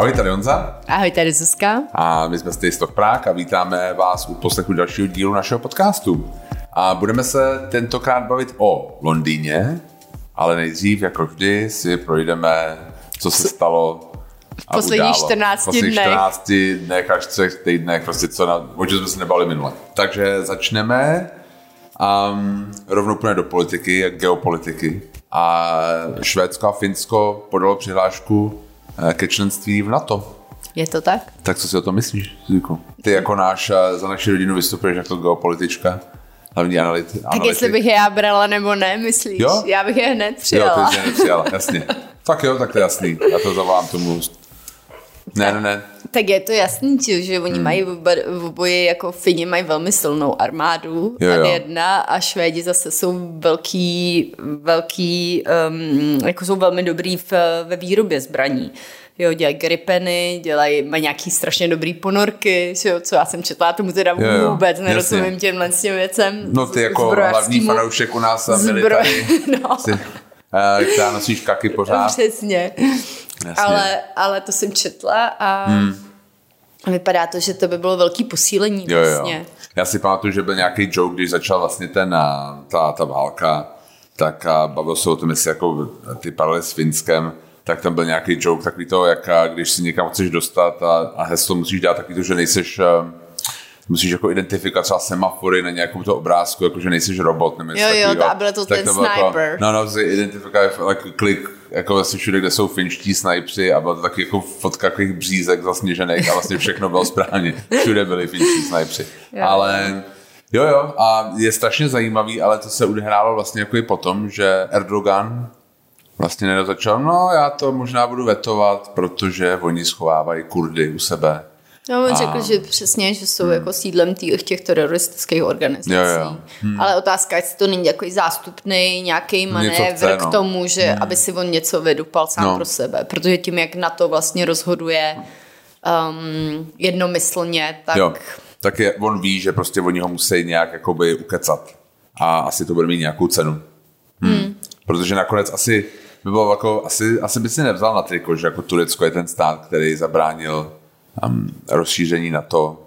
Ahoj, tady Honza. Ahoj, tady Zuzka. A my jsme z Taste Prague a vítáme vás u poslechu dalšího dílu našeho podcastu. A budeme se tentokrát bavit o Londýně, ale nejdřív, jako vždy, si projdeme, co se stalo v posledních 14 posledních dnech. 14 dnech až 3 týdnech, prostě co na, o čem jsme se nebali minule. Takže začneme um, rovnou půjdeme do politiky, geopolitiky. A Švédsko a Finsko podalo přihlášku ke členství v NATO. Je to tak? Tak co si o tom myslíš, Zvíku? Ty jako náš, eh, za naši rodinu vystupuješ jako geopolitička, hlavní analyty, Tak jestli bych je já brala nebo ne, myslíš? Jo? Já bych je hned Jo, přijala. ty jsi je nepřijala, jasně. Tak jo, tak to je jasný. Já to zavolám tomu. Ne, ne, ne. Tak je to jasný, že, že oni hmm. mají v oboji, jako Fini mají velmi silnou armádu, Jo, jo. jedna a Švédi zase jsou velký, velký um, jako jsou velmi dobrý v, ve výrobě zbraní. Jo, dělají gripeny, dělají, mají nějaký strašně dobrý ponorky, jo, co já jsem četla, tomu teda Jo, jo, vůbec jasně. nerozumím těmhle s těm věcem. No ty jako hlavní fanoušek u nás a Zbroj- military, no. si, eh, která nosíš kaky pořád. Přesně. Jasně. Ale, ale to jsem četla a hmm. vypadá to, že to by bylo velký posílení Jo, jo. vlastně. Já si pamatuju, že byl nějaký joke, když začal vlastně ten, ta, ta válka, tak a bavil se o tom, jestli jako ty paralely s Finskem, tak tam byl nějaký joke, takový to, jak když si někam chceš dostat a, a heslo musíš dát takový to, že nejseš, musíš jako identifikovat třeba semafory na nějakou to obrázku, jako že nejseš robot. Nebo Jo, jo, takovýho. a byl to Tak ten bylo sniper. Jako, no, no, si identifikuje like, klik, jako vlastně všude, kde jsou finští snajpři a byla to taky jako fotka takových břízek zasněžených a vlastně všechno bylo správně. Všude byli finští snajpři. Jo. Ale jo, jo, a je strašně zajímavý, ale to se odehrálo vlastně jako i potom, že Erdogan vlastně nezačal, no já to možná budu vetovat, protože oni schovávají Kurdy u sebe. No, on A- řekl, že přesně, že jsou jako sídlem těch, těch teroristických organizací. Jo, jo. Hmm. Ale otázka, jestli to není jako zástupný nějaký manévr chce, k no. tomu, že hmm. aby si on něco vydupal sám No. pro sebe. Protože tím, jak na to vlastně rozhoduje um, jednomyslně, tak Jo, tak je, on ví, že prostě oni ho musí nějak jakoby ukecat. A asi to bude mít nějakou cenu. Hmm. Protože nakonec asi by bylo jako, asi, asi by si nevzal na triko, že jako Turecko je ten stát, který zabránil um, rozšíření na to.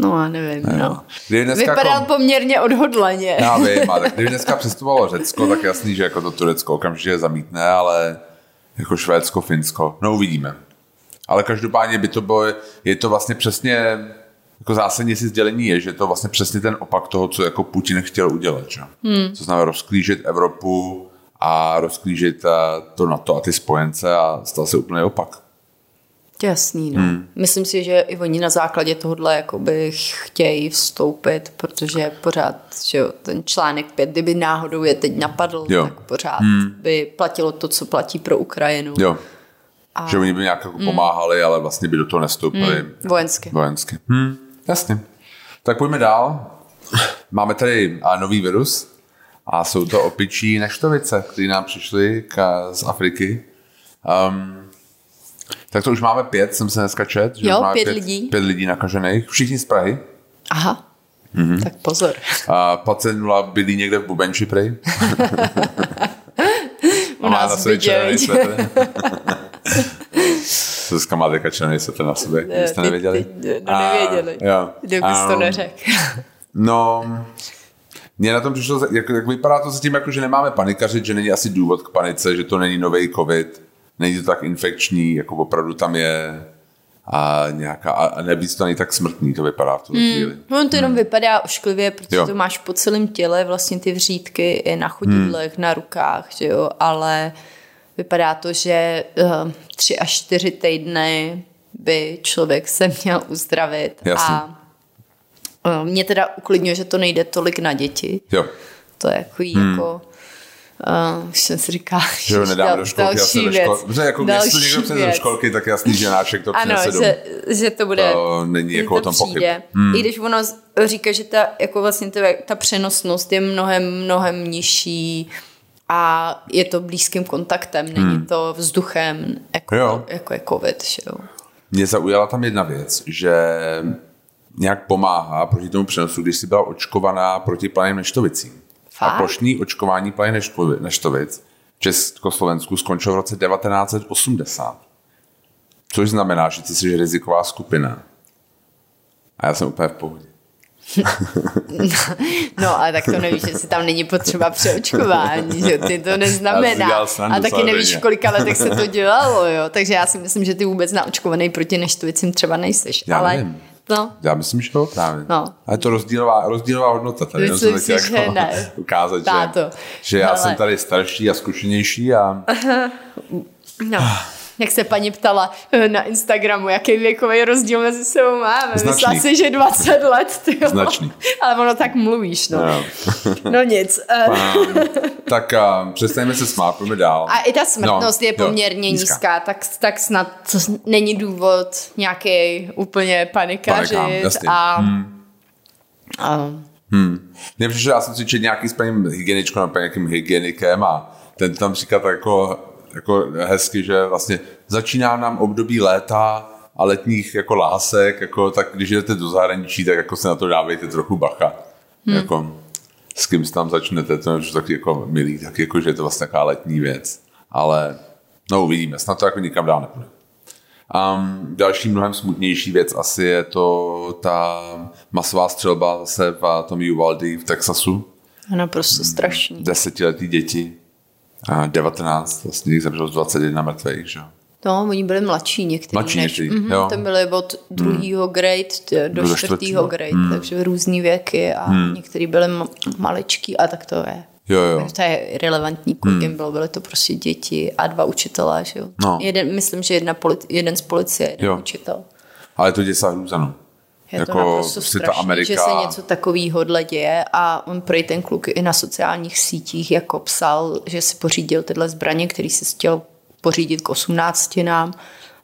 no já nevím. No. Kdyby dneska Vypadal jako, poměrně odhodlaně. já vím, ale kdyby dneska přestupovalo Řecko, tak jasný, že jako to Turecko okamžitě zamítne, ale jako Švédsko, Finsko, no uvidíme. Ale každopádně by to bylo, je to vlastně přesně, jako zásadní si sdělení je, že to vlastně přesně ten opak toho, co jako Putin chtěl udělat. Že? Hmm. To znamená rozklížit Evropu a rozklížit eh, to NATO a ty spojence a stal se úplně opak. Jasný, no. Hmm. Myslím si, že i oni na základě tohohle jakoby chtějí vstoupit, protože pořád, že jo, ten článek 5, kdyby náhodou je teď napadl, Jo. tak pořád hmm. by platilo to, co platí pro Ukrajinu. Jo. A... Že oni by nějak jako pomáhali, ale vlastně by do toho nestoupili. Hmm. Vojensky. Vojensky. Hmm, jasně. Tak pojďme dál. Máme tady a, nový virus a jsou to opičí neštovice, které nám přišly z Afriky. Um, tak to už máme pět, jsem se dneska čet. Že Jo, máme pět lidí. Pět lidí nakažených, všichni z Prahy. Aha, Mhm. mm-hmm. tak pozor. A pacient nula bydlí někde v Bubenči, prej. U A má nás na sobě červený svetr. Zuzka má teďka červený svetr na sobě, Ne, jste ty- nevěděli? ty- no, A, nevěděli. Jo. Dokud jsi to Um, neřekl. No, mně na tom přišlo, jak, jak vypadá to zatím, jako, že nemáme panikařit, že není asi důvod k panice, že to není nový covid, není to tak infekční, jako opravdu tam je a nějaká, a nevíc to není tak smrtný, to vypadá v tuhle chvíli. On to jenom vypadá ošklivě, protože Jo. to máš po celém těle, vlastně ty vřídky i na chodidlech, hmm. na rukách, že jo, ale vypadá to, že uh, tři až čtyři týdny by člověk se měl uzdravit. Jasně. A uh, mě teda uklidňuje, že to nejde tolik na děti. Jo, To je jako hmm. jako... Uh, už jsem si říkala, že ho nedáme do školky, další asi do věc. školky. Dobře, jako Další někdo přijde do školky, tak jasný, že náček to Ano, přinese domů. že, že to bude... To není jako o tom pochyb. Hmm. I když ono říká, že ta, jako vlastně ta, ta přenosnost je mnohem, mnohem nižší a je to blízkým kontaktem, není to vzduchem, jako, Hmm. Jo. jako je covid, že jo. Mě zaujala tam jedna věc, že nějak pomáhá proti tomu přenosu, když jsi byla očkovaná proti planým neštovicím. A Fakt? plošní očkování planých neštovic v Československu skončilo v roce 1980. Což znamená, že ty jsi riziková skupina. A já jsem úplně v pohodě. No, ale tak to nevíš, jestli tam není potřeba přeočkování, že ty to neznamená. A taky nevíš, v kolika letech se to dělalo, jo. Takže já si myslím, že ty vůbec naočkovaný proti neštovicím třeba nejseš. Já ale, nevím. No, Já myslím, že jo, právě. No. Ale je to rozdílová, rozdílová hodnota tady. Myslím si, chtěl že ne. ukázat, Táto. že, že já Hele. jsem tady starší a zkušenější a no. Jak se paní ptala eh, na Instagramu, jaký věkový rozdíl mezi sebou máme. Myslela Značný. si, že 20 let, ty jo. Značný. Ale ono tak mluvíš, no. Jo. No nic. eh, tak a, přestaňme se smát, pojďme dál. A i ta smrtnost No, je jo, poměrně nízká. nízká, tak, tak snad to není důvod nějaký úplně panikařit. Panikám, a, Hmm. a, Hmm. Mně přišlo, já jsem si četl nějaký s paním hygieničkou nebo nějakým hygienikem a ten tam říká tak jako, jako hezky, že vlastně začíná nám období léta a letních jako lásek, jako, tak když jdete do zahraničí, tak jako se na to dávejte trochu bacha. Hmm. Jako, s kým si tam začnete, to je už taky jako milý, tak jako, že je to vlastně taková letní věc. Ale no uvidíme, snad to jako nikam dál nepůjde. Um, další mnohem smutnější věc asi je to ta masová střelba zase v tom Uvalde v Texasu. a naprosto strašný. Desetiletí děti. A 19, vlastně jich zemřelo z 21 mrtvých, že? No, oni byli mladší někteří. Mladší než, někteří, mhm, jo. Ten byli od druhého hmm. grade do Do čtvrtého grade, hmm. takže různý věky a hmm. někteří byli ma- maličký a tak to je. Jo, jo. To je relevantní, kolik jim bylo, byly to prostě děti a dva učitelé, že jo. No. Jeden, myslím, že jedna poli- jeden z policie, jeden Jo. učitel. Ale to děsá hrůzano. Je Jako to naprosto ta strašný, Amerika- že se něco takového děje a on prej ten kluk i na sociálních sítích jako psal, že si pořídil tyhle zbraně, který si chtěl pořídit k 18 nám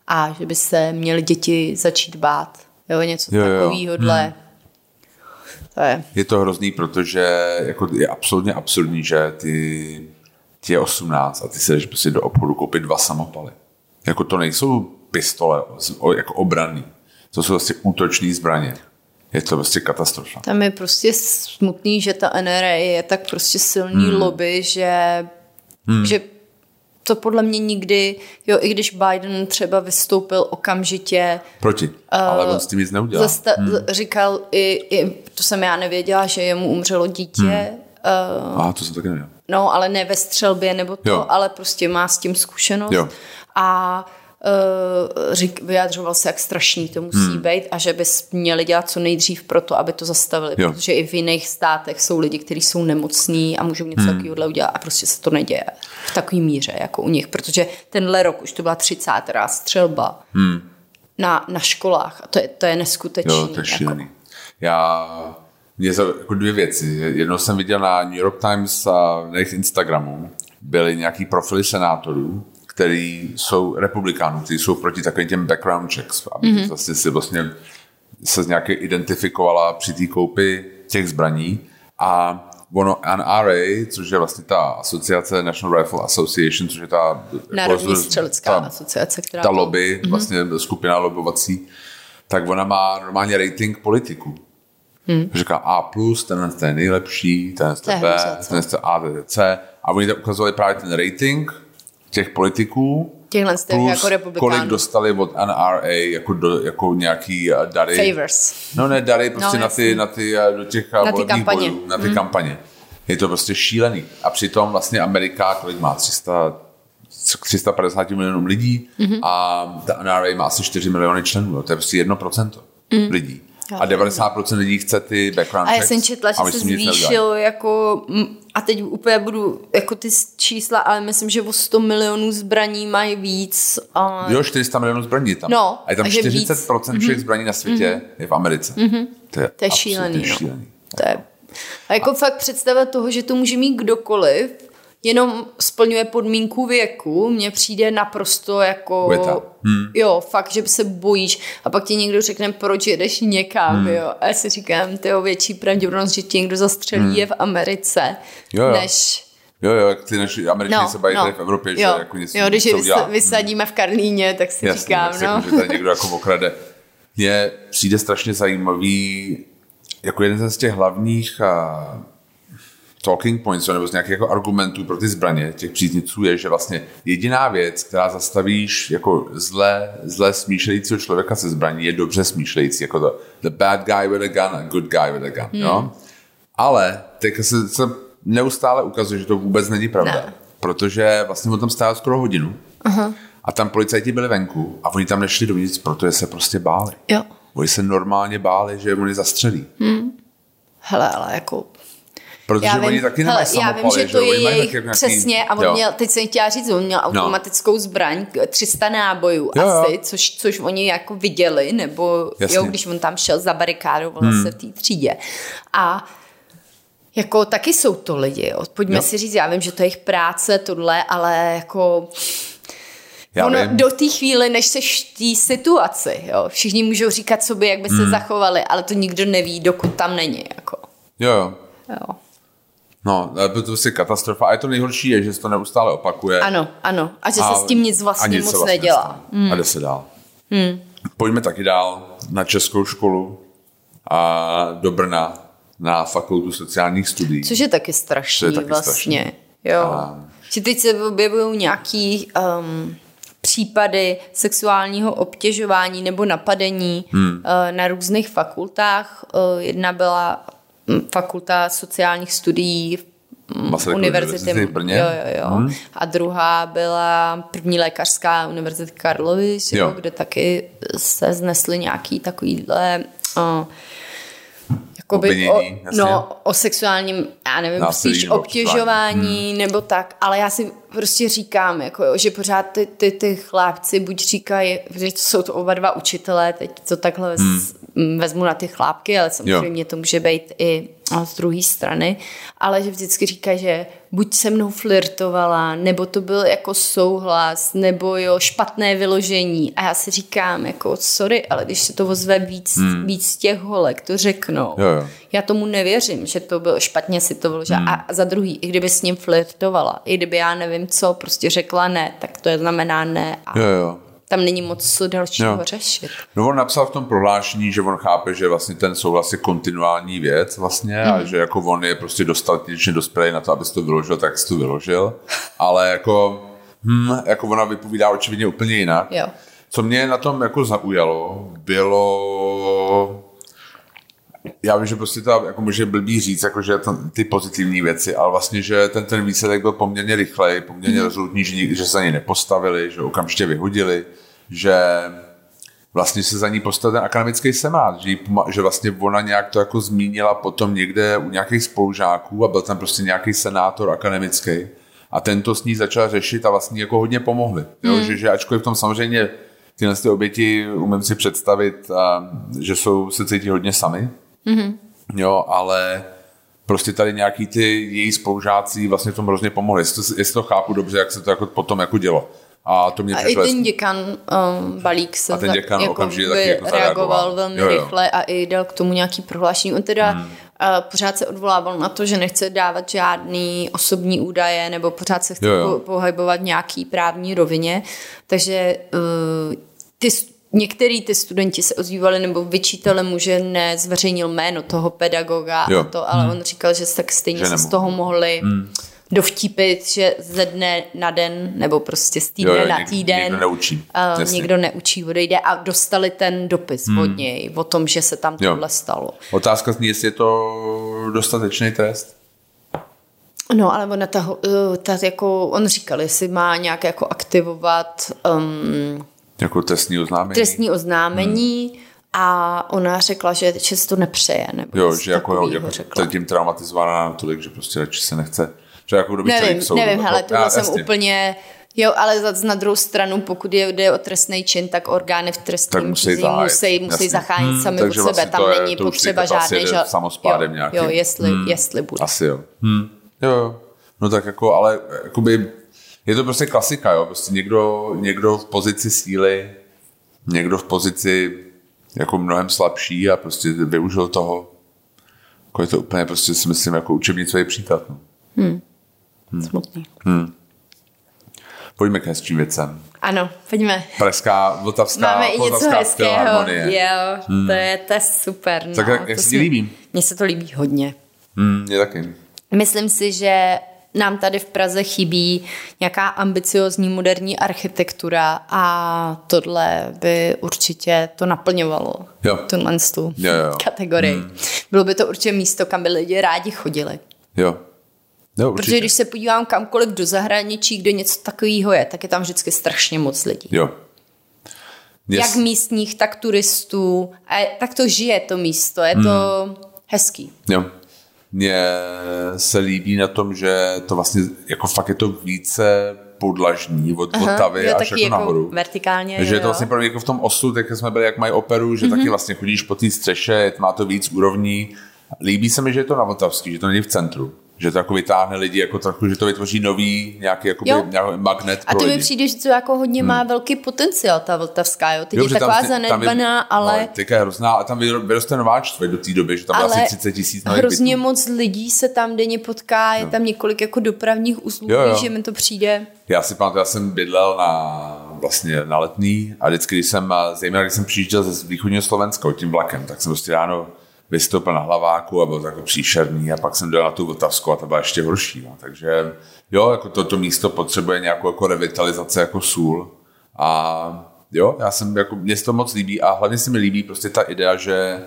a že by se měly děti začít bát. Jo, něco Jo, jo. takového. Hmm. To je. Je to hrozný, protože jako je absolutně absurdní, že ty, ti je 18 a ty se jdeš prostě do obchodu koupit dva samopaly. Jako to nejsou pistole jako obranný. To jsou prostě útoční zbraně. Je to prostě katastrofa. Tam je prostě smutný, že ta NRA je tak prostě silný hmm. lobby, že, hmm. že to podle mě nikdy, jo, i když Biden třeba vystoupil okamžitě, Proti. Ale on s tím nic neudělal. zasta- hmm. říkal i, i, to jsem já nevěděla, že jemu umřelo dítě, hmm. uh, A to jsem taky nevěděl. no, ale ne ve střelbě nebo to, Jo. ale prostě má s tím zkušenost. Jo. A uh, řík, vyjadřoval se, jak strašný to musí hmm. být a že bys měli dělat co nejdřív pro to, aby to zastavili. Jo. Protože i v jiných státech jsou lidi, kteří jsou nemocní a můžou něco hmm. takového udělat a prostě se to neděje v takové míře jako u nich. Protože tenhle rok už to byla 30. střelba hmm. na, na školách a to je, to je neskutečný. Jo, to je jako. šílený. Já, mě za, jako dvě věci. Jednou jsem viděl na New York Times a na jejich Instagramu byly nějaký profily senátorů, který jsou republikánů, kteří jsou proti takovým těm background checks, aby mm-hmm. vlastně si vlastně se nějaké identifikovala při té koupi těch zbraní a ono NRA, což je vlastně ta asociace National Rifle Association, což je ta Národní střelecká ta- asociace, která ta lobby, mm-hmm. vlastně skupina lobovací, tak ona má normálně rating politiků. Hmm. Říká A+, ten ten je nejlepší, ten je B, ten je A, ten je C. A oni tam ukazovali právě ten rating těch politiků, Těchhle těch plus jako kolik dostali od NRA jako, do, jako nějaký eh, dary. Favors. No ne, dary prostě No, na, ty, na ty, eh, do těch na ty volebních kampaně. bojů, na ty hmm. kampaně. Je to prostě šílený. A přitom vlastně Amerika, kolik má 300, 350 milionů lidí mm-hmm. a ta NRA má asi 4 miliony členů. jo. To je prostě 1% mm. lidí. A 90% lidí chce ty background A já checks jsem četla, že a se zvýšil jako, a teď úplně budu jako ty čísla, ale myslím, že o 100 milionů zbraní mají víc. A... Jo, 400 milionů zbraní tam. No, a je tam takže 40% všech zbraní na světě je v Americe. To je. To je šílený, no. šílený. To je... A jako fakt představa toho, že to může mít kdokoliv, jenom splňuje podmínku věku, mně přijde naprosto jako... Věta. Hmm. Jo, fakt, že se bojíš a pak ti někdo řekne, proč jedeš někam, hmm. jo. A já si říkám, to je větší pravděpodobnost, že ti někdo zastřelí hmm. je v Americe, Jo, jo. než... Jo, jo, ty naši američani se baví tady v Evropě, že No, jo, jako něco, jo, když je vys- vysadíme v Karlíně, tak si Jasně, říkám, tak no. jako, že tady někdo jako okrade. Mně přijde strašně zajímavý, jako jeden z těch hlavních a, talking points nebo z nějakých jako argumentů pro ty zbraně těch příznivců je, že vlastně jediná věc, která zastavíš jako zle, zle smýšlejícího člověka se zbraní, je dobře smýšlející, jako to the bad guy with a gun a good guy with a gun, hmm. jo? Ale teď se, se neustále ukazuje, že to vůbec není pravda. Ne. Protože vlastně on tam stál skoro hodinu uh-huh. a tam policajti byli venku a oni tam nešli dovnitř, protože se prostě báli. Jo. Oni se normálně báli, že oni zastřelí. Hmm. Hele, ale jako Protože já vím, oni taky hele, Já vím, že to je jejich nějaký... přesně, a on jo. měl, teď jsem chtěla říct, on měl no. automatickou no. zbraň, 300 nábojů jo, asi, jo. Což, což oni jako viděli, nebo Jasně. jo, když on tam šel za barikádu, hmm. se v té třídě. A jako taky jsou to lidi, jo. Pojďme jo. si říct, já vím, že to je jejich práce, tohle, ale jako... Já ono vím. do té chvíli, než seš v té situaci, jo. Všichni můžou říkat sobě, jak by se hmm. zachovali, ale to nikdo neví, dokud tam není, jako. Jo, jo. Jo. No, to je prostě katastrofa. A je to nejhorší, je, že se to neustále opakuje. Ano, ano. A že a se s tím nic vlastně nic moc vlastně nedělá. Hmm. A jde se dál. Hmm. Pojďme taky dál na českou školu a do Brna na fakultu sociálních studií. Což je taky strašný je taky vlastně. Strašný. Jo. A... Že teď se objevují nějaký um, případy sexuálního obtěžování nebo napadení hmm. uh, na různých fakultách. Uh, jedna byla fakulta sociálních studií Masarykovy univerzity, univerzity v Brně. Jo, jo, jo. Hmm. A druhá byla první lékařská univerzita Karlovy, jo. kde taky se znesly nějaký takovýhle uh, jakoby o, no, o sexuálním, já nevím, spíš obtěžování hmm. nebo tak, ale já si prostě říkám, jako, že pořád ty, ty, ty chlápci buď říkají, že jsou to oba dva učitelé, teď to takhle hmm. vezmu na ty chlápky, ale samozřejmě jo. to může být i z druhé strany, ale že vždycky říká, že buď se mnou flirtovala, nebo to byl jako souhlas, nebo jo, špatné vyložení. A já si říkám, jako sorry, ale když se to ozve víc, hmm. víc těch holek, to řeknou. Jo, jo. Já tomu nevěřím, že to bylo špatně si to vyložila. Hmm. A za druhý, i kdyby s ním flirtovala, i kdyby já nevím co, prostě řekla ne, tak to je znamená ne. A jo, jo tam není moc co dalšího jo. řešit. No on napsal v tom prohlášení, že on chápe, že vlastně ten souhlas je kontinuální věc vlastně mm. a mhm. že jako on je prostě dostatečně dospělý na to, aby to vyložil, tak si to vyložil. Ale jako, hm, jako ona vypovídá očividně úplně jinak. Jo. Co mě na tom jako zaujalo, bylo já vím, že prostě to jako může blbý říct, jako že to, ty pozitivní věci, ale vlastně, že ten, ten výsledek byl poměrně rychlej, poměrně mm. rezolutní, že, že se za ní nepostavili, že okamžitě vyhodili, že vlastně se za ní postavil ten akademický senát, že, jí, že vlastně ona nějak to jako zmínila potom někde u nějakých spolužáků a byl tam prostě nějaký senátor akademický a ten to s ní začal řešit a vlastně jako hodně pomohli. Jo? Mm. Že, že ačkoliv v tom samozřejmě tyhle ty oběti umím si představit, a, že jsou, se cítí hodně sami, mm-hmm. jo, ale prostě tady nějaký ty její spolužáci vlastně v tom hrozně pomohli. Jestli to, jestli to chápu dobře, jak se to jako potom jako dělo. A to mě a i ten děkan um, Balík se a ten děkan za, jako okamžitě taky jako reagoval velmi jo, jo. rychle a i dal k tomu nějaký prohlášení. On teda hmm. uh, pořád se odvolával na to, že nechce dávat žádný osobní údaje nebo pořád se chce jo, jo. pohybovat nějaký právní rovině. Takže uh, ty Některý ty studenti se ozývali nebo vyčítali mu, že nezveřejnil jméno toho pedagoga jo. a to, ale hmm. on říkal, že tak stejně že se z toho mohli hmm. dovtípit, že ze dne na den nebo prostě z týdne jo, jo, na týden někdo neučí. Uh, někdo neučí, odejde a dostali ten dopis hmm. od něj o tom, že se tam tohle stalo. Otázka zní, jestli je to dostatečný trest? No, ale ona ta, eh, ta, jako, on říkal, jestli má nějak jako aktivovat um, jako trestní oznámení? Trestní oznámení hmm. a ona řekla, že, že se to nepřeje. Nebo jo, že jako, jo, jako řekla. tím traumatizovaná tolik, že prostě radši se nechce. Že jako nevím, soudu, nevím, jako, hele, tohle jsem jasně. úplně... Jo, ale zase na druhou stranu, pokud je, jde o trestný čin, tak orgány v trestním musí, řízení musí, musí zachránit hmm, sami od sebe. Vlastně Tam je, není potřeba žádný... Ža... Samospádem jo, nějaký. Jo, jestli, hmm, jestli bude. Asi jo. Hmm. Jo, no tak jako, ale jakoby je to prostě klasika, jo. Prostě někdo, někdo v pozici síly, někdo v pozici jako mnohem slabší a prostě využil toho. Jako je to úplně prostě si myslím jako učebnicový příklad. No. Hmm. Hmm. Smutný. Hmm. Pojďme k hezčím věcem. Ano, pojďme. Pražská, Vltavská, Máme i něco hezkého. Jo, hmm. to, je, to je super. No. Tak jak, jak se ti líbí? Mně se to líbí hodně. Hmm, je taky. myslím si, že nám tady v Praze chybí nějaká ambiciozní moderní architektura a tohle by určitě to naplňovalo. Jo. Tuhle tu Jo, jo. kategorii. Hmm. Bylo by to určitě místo, kam by lidi rádi chodili. Jo. Jo, určitě. Protože když se podívám kamkoliv do zahraničí, kde něco takového je, tak je tam vždycky strašně moc lidí. Jo. Mě Jak místních, tak turistů. A tak to žije to místo, je to Hmm. hezký. Jo. Mně se líbí na tom, že to vlastně, jako fakt je to více podlažní od Vltavy jo, až jako, jako nahoru. vertikálně, Takže jo, je to vlastně jako v tom oslu, tak jsme byli, jak mají operu, že Mhm. taky vlastně chodíš po té střeše, má to víc úrovní. Líbí se mi, že je to na Vltavský, že to není v centru. Že to jako vytáhne lidi, jako trochu, že to vytvoří nový nějaký, jakoby, nějaký magnet A to mi přijde, že to jako hodně má velký potenciál, ta Vltavská, jo. Teď Jo, je taková tam- tam je- zanedbaná, ale... No, teďka je hrozná, a tam vyro- vyroste nová čtvrť do té doby, že tam ale asi 30 tisíc nových hrozně bytů. moc lidí se tam denně potká, je tam několik jako dopravních víš, že mi to přijde. Já si pamatuju, já jsem bydlel na, vlastně na letný a vždycky, když jsem, zejména když jsem přijížděl ze východního Slovenska tím vlakem, tak jsem prostě ráno vystoupil na hlaváku a byl to jako příšerný a pak jsem dojel na tu Vltavskou a to byla ještě horší. No. Takže jo, jako toto místo potřebuje nějakou jako revitalizaci jako sůl a jo, já jsem, jako, mně se to moc líbí a hlavně se mi líbí prostě ta idea, že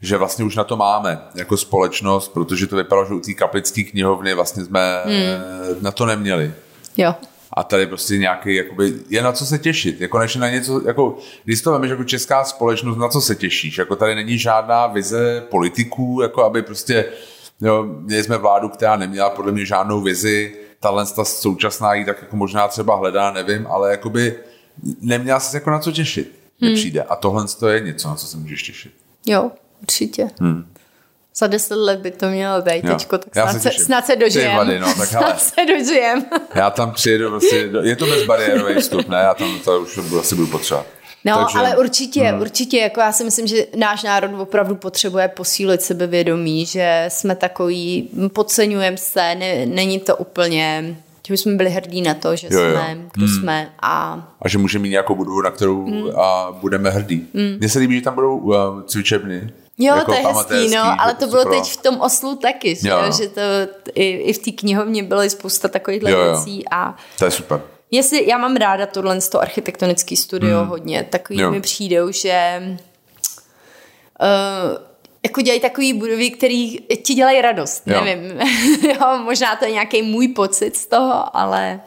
že vlastně už na to máme jako společnost, protože to vypadalo, že u té kaplické knihovny vlastně jsme hmm. na to neměli. Jo. A tady prostě nějaký, jakoby, je na co se těšit. Jako než na něco, jako, když to vemeš jako česká společnost, na co se těšíš? Jako tady není žádná vize politiků, jako aby prostě, jo, měli jsme vládu, která neměla podle mě žádnou vizi, tahle ta současná jí tak jako možná třeba hledá, nevím, ale jakoby neměla se jako na co těšit. Hmm. Přijde. A tohle to je něco, na co se můžeš těšit. Jo, určitě. Hmm. Za deset let by to mělo být teďko, tak snad se snad se Ty dožijem. vady, no, tak hele. snad se dožijem. Já tam přijedu, prostě, je to bezbariérový vstup, ne? Já tam to už asi budu potřebovat. No, Takže- ale určitě, hmm. určitě, jako já si myslím, že náš národ opravdu potřebuje posílit sebevědomí, že jsme takový, podceňujeme se, ne, není to úplně, že bychom byli hrdí na to, že Jo, jo. jsme, kdo hmm. jsme a a že můžeme mít nějakou budovu, na kterou Hmm. a budeme hrdí. Mně se líbí, že tam budou uh, cvičebny. Jo, jako to je hezký, no, ale to že bylo pro- teď v tom oslu taky, že, Jo, jo, že to i, i v té knihovně bylo i spousta jo. věcí a To je super. Jestli, já mám ráda tohle to architektonický studio hmm. hodně, takový Jo. mi přijdou, že uh, jako dělají takový budovy, který ti dělají radost, Jo. nevím. jo, možná to je nějaký můj pocit z toho, ale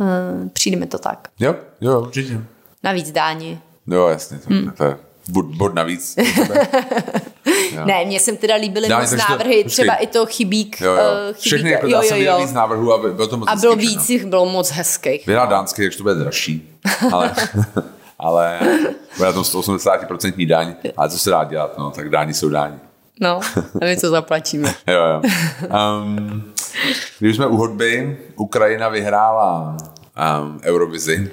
uh, přijde mi to tak. Jo, jo, určitě. Navíc dáni. Jo, jasně, to, Hmm. to je bod, bod navíc. Jo. Ne, mně se teda líbily moc to- návrhy, počkej. třeba i to chybík. Jo, jo. eh, chybík Všechny, jako, jo, já jo, jsem jo. víc návrhů a bylo to moc A hezký bylo všechno. víc, jich bylo moc hezkých. Vy na dánský, takže to bude dražší, ale, ale bude tom 180% daň, ale co se dá dělat, no, tak dáni jsou dáni. No, a my co zaplatíme. Jo, jo. Um, když jsme u hudby, Ukrajina vyhrála um, Eurovizi.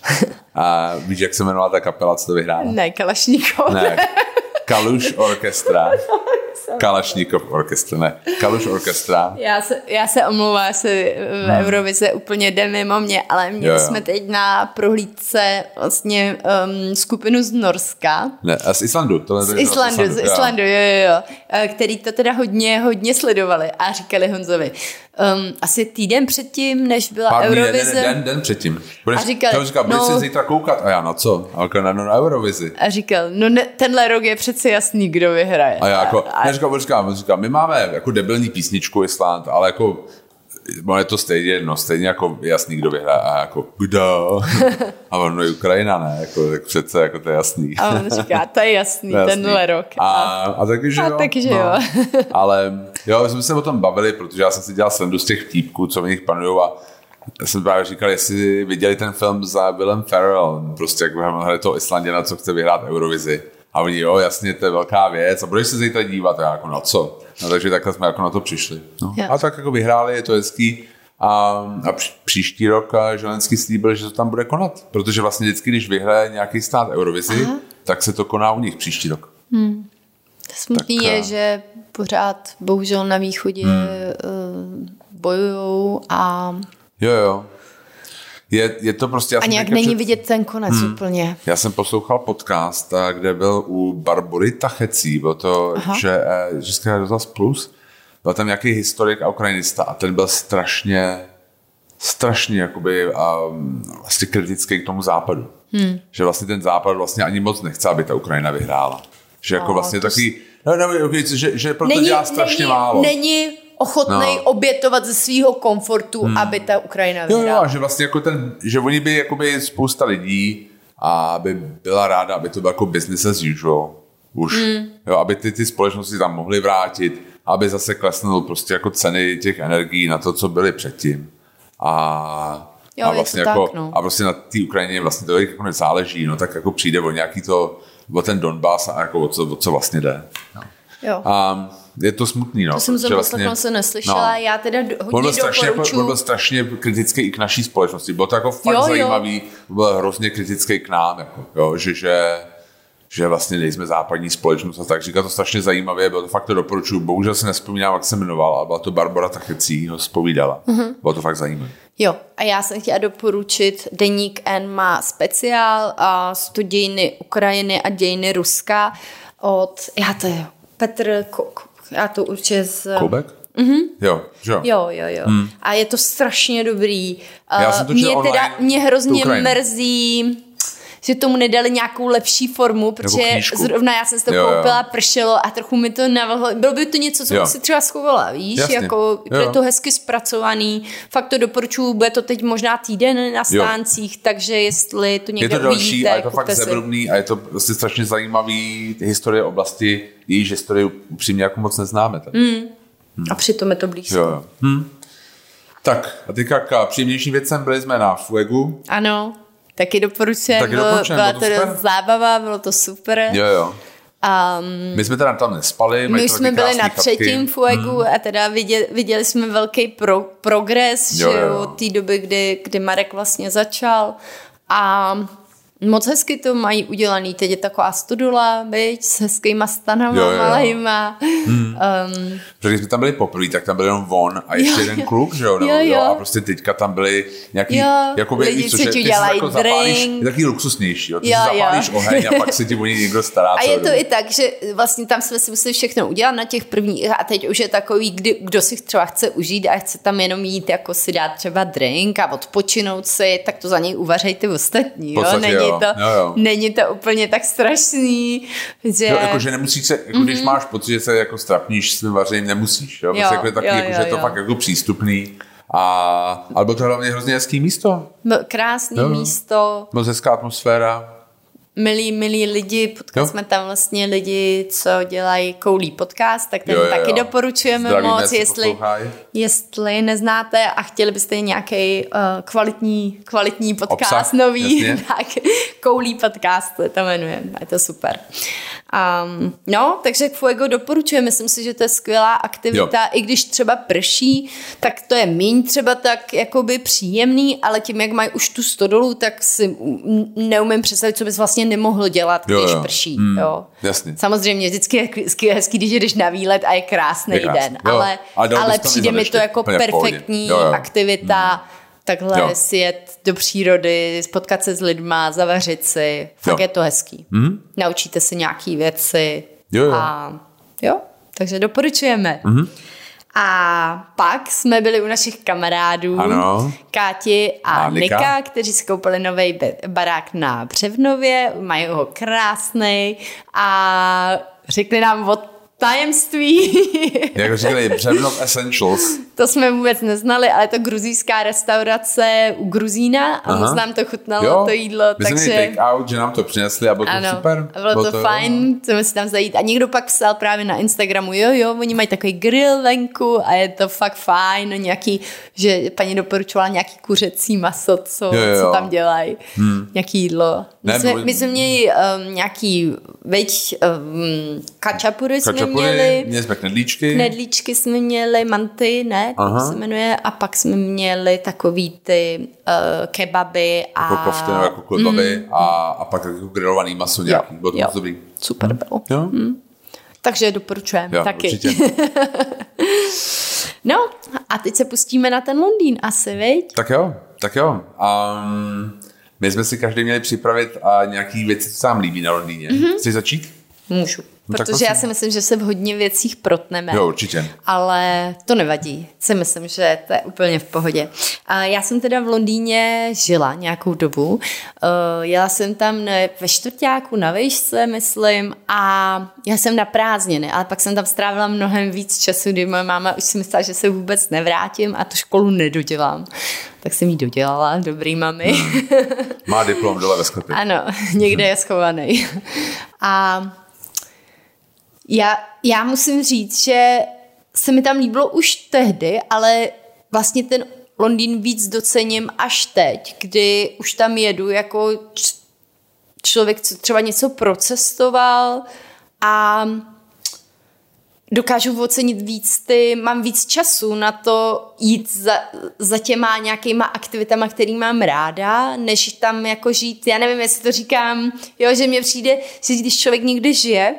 A víš, jak se jmenovala ta kapela, co to vyhrála? Ne, Kalašníkov. Ne. Kaluš Orchestra. Kalašníkov Orchestra, ne. Kaluš Orchestra. Já se, já se omlouvám, já se v Eurovize úplně jde mimo mě, ale měli Hmm. Jo, jo. jsme teď na prohlídce vlastně um, skupinu z Norska. Ne, a z Islandu. To Z Islandu, z jo. Islandu, jo, jo, jo. eh, Který to teda hodně, hodně sledovali a říkali Honzovi. Um, asi týden předtím, než byla Pár Eurovize. den, den, den předtím. Budeš, A říkal, budeš no- se zítra koukat. A já na co? A on na, no, na Eurovizi. A říkal, no ne, tenhle rok je přece jasný, kdo vyhraje. A já jako, a, on říkal, on říkal, my máme jako debilní písničku Island, ale jako ono je to stejně, no stejně jako jasný, kdo vyhraje. A jako, kdo? A on, no Ukrajina, ne, jako, tak přece, jako to je jasný. a on říká, to je jasný, To je jasný. tenhle rok. A, a taky, že A jo. taky, že no. jo. Ale jo, my jsme se o tom bavili, protože já jsem si dělal srandu z těch vtípků, co v nich panují a já jsem právě říkal, jestli viděli ten film za Willem Ferrell, prostě jak hraje toho Islanděna, co chce vyhrát Eurovizi. A oni, jo, jasně, to je velká věc. A budeš se zítra dívat, a já jako na co? No, takže takhle jsme jako na to přišli. No. A tak jako vyhráli, je to hezký. A, a příští rok Želenský slíbil, že to tam bude konat. Protože vlastně vždycky, když vyhraje nějaký stát Eurovizi, Aha. tak se to koná u nich příští rok. Smutný Tak, je, že pořád bohužel na východě hmm. bojují a, Jo, jo. Je, je to prostě... A nějak není vidět ten konec hmm. úplně. Já jsem poslouchal podcast, a kde byl u Barbory Tachecí, byl to že, eh, Česká rozhlas plus, byl tam nějaký historik a ukrajinista a ten byl strašně, strašně jakoby um, vlastně kritický k tomu západu. Hmm. Že vlastně ten západ vlastně ani moc nechce, aby ta Ukrajina vyhrála. Že jako No, vlastně to takový, no, no, že, že proto dělá strašně není, málo. není ochotný No. obětovat ze svého komfortu, hmm. aby ta Ukrajina Jo, jo, vyhrála. a že vlastně jako ten, že oni by jakoby spousta lidí a by byla ráda, aby to bylo jako business as usual. Už. Mm. Jo, aby ty, ty společnosti tam mohly vrátit, aby zase klesnul prostě jako ceny těch energií na to, co byly předtím. A, Jo, a vlastně jako, tak, no. a prostě na té Ukrajině vlastně to jako nezáleží, no tak jako přijde o nějaký to, o ten Donbass a jako o co, o co vlastně jde. No. Jo. A je to smutný, no. To jsem za vlastně, se neslyšela, já teda d- On hodně byl, strašně, doporučuji. on byl strašně kritický i k naší společnosti. Bylo to jako fakt Jo, jo. zajímavý, byl hrozně kritický k nám, jako, jo, že, že, že vlastně nejsme západní společnost a tak. Říká to strašně zajímavě, bylo to fakt to doporučuju. Bohužel si nespomínám, jak se jmenoval, ale byla to Barbara Tachecí, ho zpovídala. Mhm. Mm-hmm. Bylo to fakt zajímavé. Jo, a já jsem chtěla doporučit, Deník N má speciál a dějiny Ukrajiny a dějiny Ruska od, já to je Petr, Ko- já to určitě z... Koubek? Mm-hmm. Jo, jo. Jo, jo, jo. Hmm. A je to strašně dobrý. Já Uh, jsem to mě četl teda, mě hrozně mrzí, že tomu nedali nějakou lepší formu, protože zrovna já jsem si to Jo, jo. koupila, pršelo a trochu mi to navlhlo. Bylo by to něco, co Jo. bych si třeba schovala, víš, Jasně. jako Jo. je to hezky zpracovaný. Fakt to doporučuju, bude to teď možná týden na stáncích, takže jestli to Je někde to další uvidíte, a je to fakt zevrubný a je to vlastně strašně zajímavý historie oblasti, jejíž historii upřímně jako moc neznáme. Tady. Mm. A přitom je to blízko. Jo, jo. Hm. Tak, a teďka k příjemnějším věcem byli jsme na Fuegu. Ano, taky doporučujem, Taky bylo, doporučujeme, byla bylo to to zábava, bylo to super. Jo, jo. Um, My jsme teda tam nespali. My už jsme byli na chatky. třetím fuegu a teda viděli, viděli jsme velký pro, progres Jo, že jo, od té doby, kdy, kdy Marek vlastně začal a moc hezky to mají udělaný. Teď je taková studula, byť, s hezkýma stanama Jo, jo, jo. malejma. Um, Protože když jsme tam byli poprvé, tak tam byl jenom on a ještě Jo, jeden jo. kluk, že jo? Nebo, Jo, jo. A prostě teďka tam byli nějaký, Jo, jakoby, lidi, víš co, že ty si dělají jako zapálíš, drink. je takový luxusnější, jo? Ty Jo, si jo. zapálíš oheň a pak se ti o něj někdo stará. A je to i tak, že vlastně tam jsme si museli všechno udělat na těch prvních a teď už je takový, kdy, kdo si třeba chce užít a chce tam jenom jít jako si dát třeba drink a odpočinout si, tak to za něj uvařej ty ostatní. Jo? Není, jo. To, Jo, jo. není to úplně tak strašný, že... Jo, jakože nemusíš se, jako mm-hmm. když máš pocit, že se jako strapníš s vařením, nemusíš. Jo? Jo, jako je taky, jo, jako, jo, že je to jo. fakt jako přístupný. A, ale bylo to hlavně hrozně hezký místo. Jo, jo. místo, Moc hezká atmosféra. Milí, milí lidi, potkali Jo. jsme tam vlastně lidi, co dělají koulí podcast, tak ten Jo, jo, taky jo. doporučujeme Zdravíme, moc, jestli, jestli neznáte a chtěli byste nějaký uh, kvalitní, kvalitní podcast Obsah, nový, jasně. tak koulí podcast to jmenuje, je to super. Um, no, takže Fuego doporučuji, myslím si, že to je skvělá aktivita, Jo. i když třeba prší, tak to je míň třeba tak jakoby příjemný, ale tím, jak mají už tu stodolu, tak si neumím představit, co bys vlastně nemohl dělat, Jo, když jo. prší. Mm, jo. jasně. Samozřejmě, vždycky je hezký, hezký, když jdeš na výlet a je krásný Je krásný, den, jo. ale, Ale přijde mi to jako perfektní Jo, jo. aktivita, takhle Jo. si jet do přírody, spotkat se s lidma, zavařit si, fakt Jo. je to hezký. Mm. Naučíte se nějaký věci Jo, jo. a jo, takže doporučujeme. Mm. A pak jsme byli u našich kamarádů Ano. Káti a, A Nika. Nika, kteří si koupili nový barák na Břevnově, mají ho krásný a řekli nám o tajemství. Jak říkali, Břevnov Essentials. to jsme vůbec neznali, ale je to gruzínská restaurace u Gruzína a Aha. moc nám to chutnalo, to jídlo, My jsme takže... take out, že nám to přinesli a bylo to Ano, super. a bylo to, fajn, chceme si tam zajít. A někdo pak psal právě na Instagramu, jo, jo, oni mají takový grill venku a je to fakt fajn, nějaký, že paní doporučovala nějaký kuřecí maso, co, Jo, jo, co jo. tam dělají, hmm. nějaký jídlo. My, Ne, jsme, my jsme měli um, nějaký, veď, um, kačapury jsme Kačapury, měli, měli jsme knedlíčky. knedlíčky jsme měli, manty, ne, Aha. to se jmenuje, a pak jsme měli takový ty uh, kebaby a... jako nebo jako klebaby mm. a, a pak jako grilovaný maso nějaký. Bylo to jo. moc dobrý. Super bylo. Jo? Takže doporučujeme Jo, taky. určitě. No a teď se pustíme na ten Londýn asi, viď? Tak jo, tak jo. Um, my jsme si každý měli připravit a nějaký věci, co se nám líbí na Londýně. Mm-hmm. Chceš začít? Můžu. No, protože já si myslím, že se v hodně věcích protneme. Jo, určitě. Ale to nevadí. Si myslím, že to je úplně v pohodě. A já jsem teda v Londýně žila nějakou dobu. Uh, jela jsem tam ve čtvrtáku na vejšce, myslím, a já jsem na prázdniny, ale pak jsem tam strávila mnohem víc času, kdy moje máma už si myslela, že se vůbec nevrátím a tu školu nedodělám. Tak jsem ji dodělala, dobrý mami. Má diplom dole ve sklepě. Ano, někde je schovaný. A já, já musím říct, že se mi tam líbilo už tehdy, ale vlastně ten Londýn víc docením až teď, kdy už tam jedu jako č- člověk, co třeba něco procestoval a dokážu ocenit víc ty, mám víc času na to jít za, za těma nějakýma aktivitama, který mám ráda, než tam jako žít, já nevím, jestli to říkám, jo, že mně přijde, že když člověk někde žije,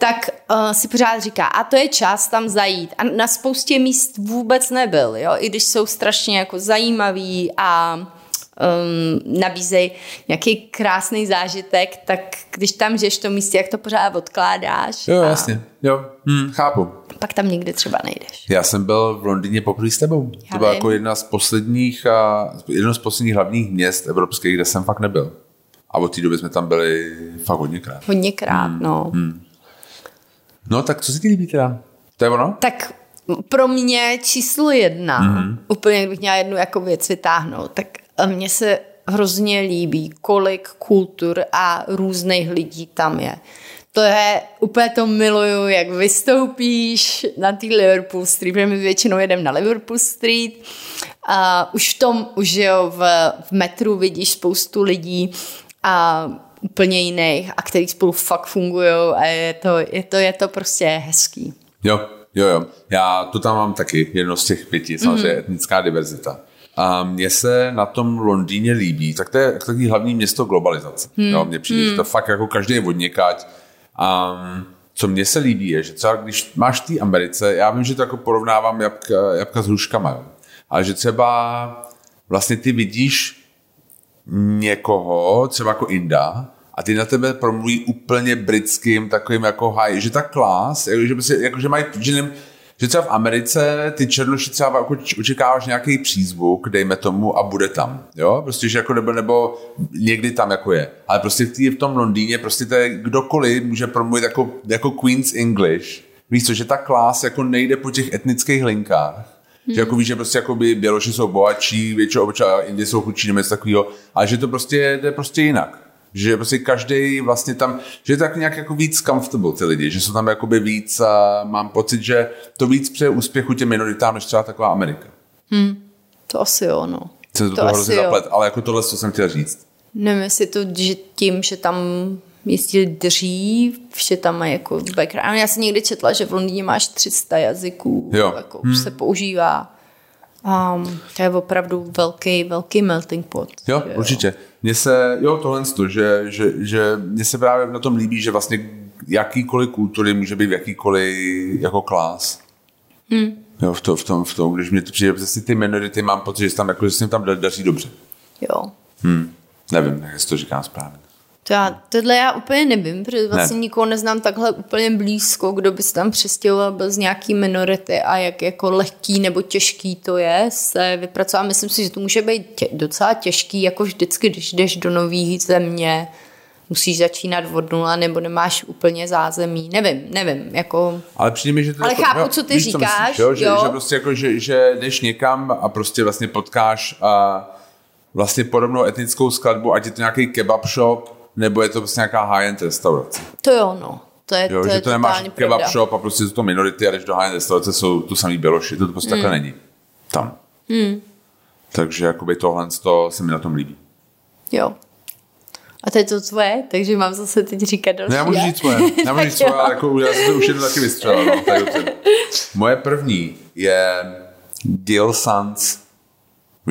tak uh, si pořád říká, a to je čas tam zajít. A na spoustě míst vůbec nebyl, jo, i když jsou strašně jako zajímavý a um, nabízejí nějaký krásný zážitek, tak když tam žiješ v tom místě, jak to pořád odkládáš. Jo, a jasně. Jo, hm, chápu. Pak tam nikdy třeba nejdeš. Já jsem byl v Londýně poprvé s tebou. Já to byla jako jedna z posledních, a, jedno z posledních hlavních měst evropských, kde jsem fakt nebyl. A od té doby jsme tam byli fakt hodněkrát. Hodněkrát, hmm. no. Hmm. No tak co se ti líbí teda? To je ono? Tak pro mě číslo jedna, mm-hmm. úplně kdybych měla jednu jako věc vytáhnout, tak mně se hrozně líbí, kolik kultur a různých lidí tam je. To je, úplně to miluju, jak vystoupíš na té Liverpool Street, protože my většinou jedeme na Liverpool Street. A už v tom, už jo, v, v metru vidíš spoustu lidí a úplně jiných a který spolu fakt fungují a je to, je to, je to prostě hezký. Jo, jo, jo. Já to tam mám taky, jedno z těch pěti, samozřejmě mm-hmm. etnická diverzita. A mně se na tom Londýně líbí, tak to je takový hlavní město globalizace. Hmm. Jo, mně přijde, hmm. že to fakt jako každý je odněkať. Um, co mně se líbí je, že třeba když máš v té Americe, já vím, že to jako porovnávám jabka, jabka s hruškama, jo. ale že třeba vlastně ty vidíš někoho, třeba jako Inda, a ty na tebe promluví úplně britským takovým jako high, že ta klas, jako, že, prostě, jako, že mají, že, nem, že třeba v Americe ty černoši třeba jako očekáváš nějaký přízvuk, dejme tomu, a bude tam, jo, prostě, že jako nebo, nebo někdy tam jako je, ale prostě v, tý, v tom Londýně prostě to je kdokoliv může promluvit jako, jako Queen's English, víš co, že ta klas jako nejde po těch etnických linkách, Hmm. Že jako víš, že prostě jako by Běloši jsou bohatší, většinou obyčejně Indie jsou chudší nebo něco takového, ale že to prostě jde prostě jinak. Že prostě každý vlastně tam, že je to tak nějak jako víc comfortable ty lidi, že jsou tam jakoby víc a mám pocit, že to víc přeje úspěchu těm minoritám, než třeba taková Amerika. Hmm, to asi jo, no. Se to, To toho asi hrozně zaplet, ale jako tohle, co jsem chtěl říct. Nevím, jestli to že tím, že tam jezdili dřív, že tam mají jako background. Já jsem někdy četla, že v Londýně máš 300 jazyků, Jo. jako hmm. se používá. Um, to je opravdu velký, velký melting pot. Jo, že určitě. Mně se, jo, tohle to, že, že, že mně se právě na tom líbí, že vlastně jakýkoliv kultury může být v jakýkoliv jako klás. Hmm. Jo, v, to, v, tom, v tom, když mě to přijde, přesně ty minority mám pocit, že tam, jako, že se jim tam da- daří dobře. Jo. Hmm. Nevím, jak to říkám správně. To já, tohle já úplně nevím, protože vlastně Ne. nikoho neznám takhle úplně blízko, kdo by se tam přestěhoval byl z nějaký minority a jak jako lehký nebo těžký to je se vypracovat. Myslím si, že to může být tě, docela těžký, jako vždycky, když jdeš do nový země, musíš začínat od nula nebo nemáš úplně zázemí. Nevím, nevím, jako... Ale přijde mi, že to Ale jako, chápu, co ty víš, říkáš, myslíš, jo? Že, jo. že, prostě jako, že, že jdeš někam a prostě vlastně potkáš a vlastně podobnou etnickou skladbu, ať je to nějaký kebab shop, nebo je to prostě nějaká high-end restaurace. To jo, no. To je, Jo, to že je to nemáš kebab shop a prostě jsou to minority a jdeš do high restaurace, jsou tu samý běloši, to prostě Hmm. takhle není. Tam. Takže jakoby tohle to se mi na tom líbí. Jo. A to je to tvoje, takže mám zase teď říkat další. No já můžu říct svoje, já můžu říct Jo. svoje, ale jako, já jsem to už jednou taky vystřelil. No. Moje první je Gil Sans.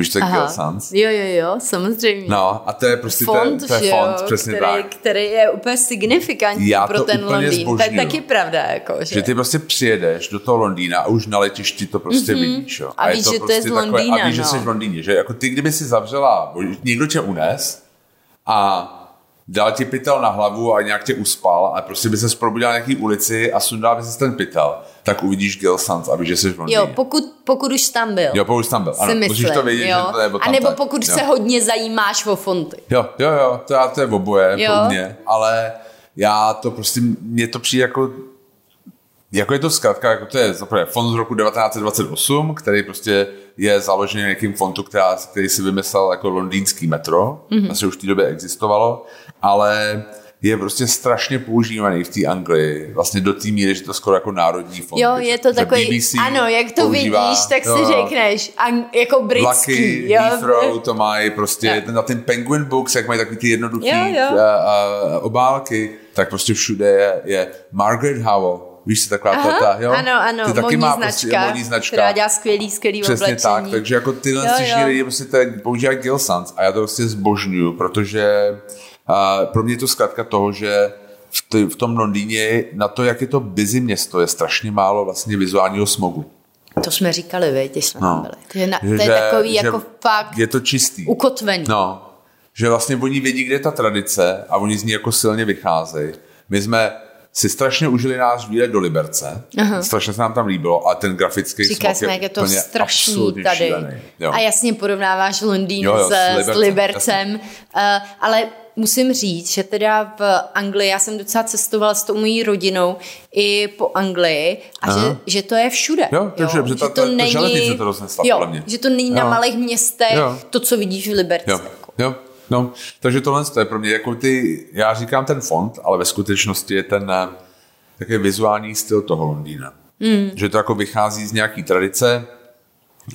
Víš, co je Sans? Jo, jo, jo, samozřejmě. No, a to je prostě fond, to, to je že jo, fond, přesně který, tak. který je úplně signifikantní Já pro to ten Londýn. To je zbožňuju. taky pravda, jako, že? Že ty prostě přijedeš do toho Londýna a už na letišti to prostě mm-hmm. vidíš. Jo. Mhm. A víš, že to je z takové- Londýna, A víš, že no. jsi v Londýně. Že jako ty, kdyby si zavřela, někdo tě unes a dal ti pytel na hlavu a nějak tě uspal a prostě by se probudil na nějaký ulici a sundal by se ten pytel, tak uvidíš Gil Sans a víš, že jsi v Londýně. Jo, pokud, pokud už tam byl. Jo, pokud už tam byl. Ano, si musíš myslím, to vědět, jo. že to je A nebo tamtať. pokud jo. se hodně zajímáš o fonty. Jo, jo, jo, to, já- to je oboje Jo. pro mě, ale já to prostě, mně to přijde jako, jako je to zkrátka, jako to je zaprvé fond z roku 1928, který prostě je založený nějakým fontu, která, který si vymyslel jako londýnský metro, Mhm. mm-hmm. asi už v té době existovalo, ale je prostě strašně používaný v té Anglii, vlastně do té míry, že to skoro jako národní fond. Jo, je to takový, BBC ano, jak to používá- vidíš, tak jo, si řekneš, an, jako britský. Vlaky, jo. Heathrow to mají prostě, Jo. ten, na ten Penguin Books, jak mají takový ty jednoduchý Jo, jo. a, a, obálky, tak prostě všude je, je Margaret Howell. Víš si taková Aha, ta, jo? ano, ano, Ty taky modní má značka, prostě modní značka. která dělá skvělý, skvělý Přesně oblečení. tak, takže jako tyhle Jo, jo. lidi prostě to používají Gil Sans a já to prostě zbožňuju, protože a, pro mě je to zkrátka toho, že v, t- v tom Londýně na to, jak je to busy město, je strašně málo vlastně vizuálního smogu. To jsme říkali, vy, když jsme No. tam byli. To je, na, to Že- je takový že jako fakt Je to čistý. ukotvený. No, že vlastně oni vědí, kde je ta tradice a oni z ní jako silně vycházejí. My jsme si strašně užili náš výlet do Liberce, uh-huh. strašně se nám tam líbilo a ten grafický Říkali jsme, jak je to strašný tady. šílený. Jo. A jasně porovnáváš Londýn Jo, jo, s, s s Libercem, Libercem. Uh, ale musím říct, že teda v Anglii, já jsem docela cestovala s tou mojí rodinou i po Anglii a že, že to je všude. Jo, to je všude, protože ta- ta- ta železnice to roznesla, jo, mě. že to není na Jo. malých městech Jo. to, co vidíš v Liberci. Jo, jo, no, takže tohle je pro mě jako ty, já říkám ten fond, ale ve skutečnosti je ten eh, takový vizuální styl toho Londýna. Mm. Že to jako vychází z nějaký tradice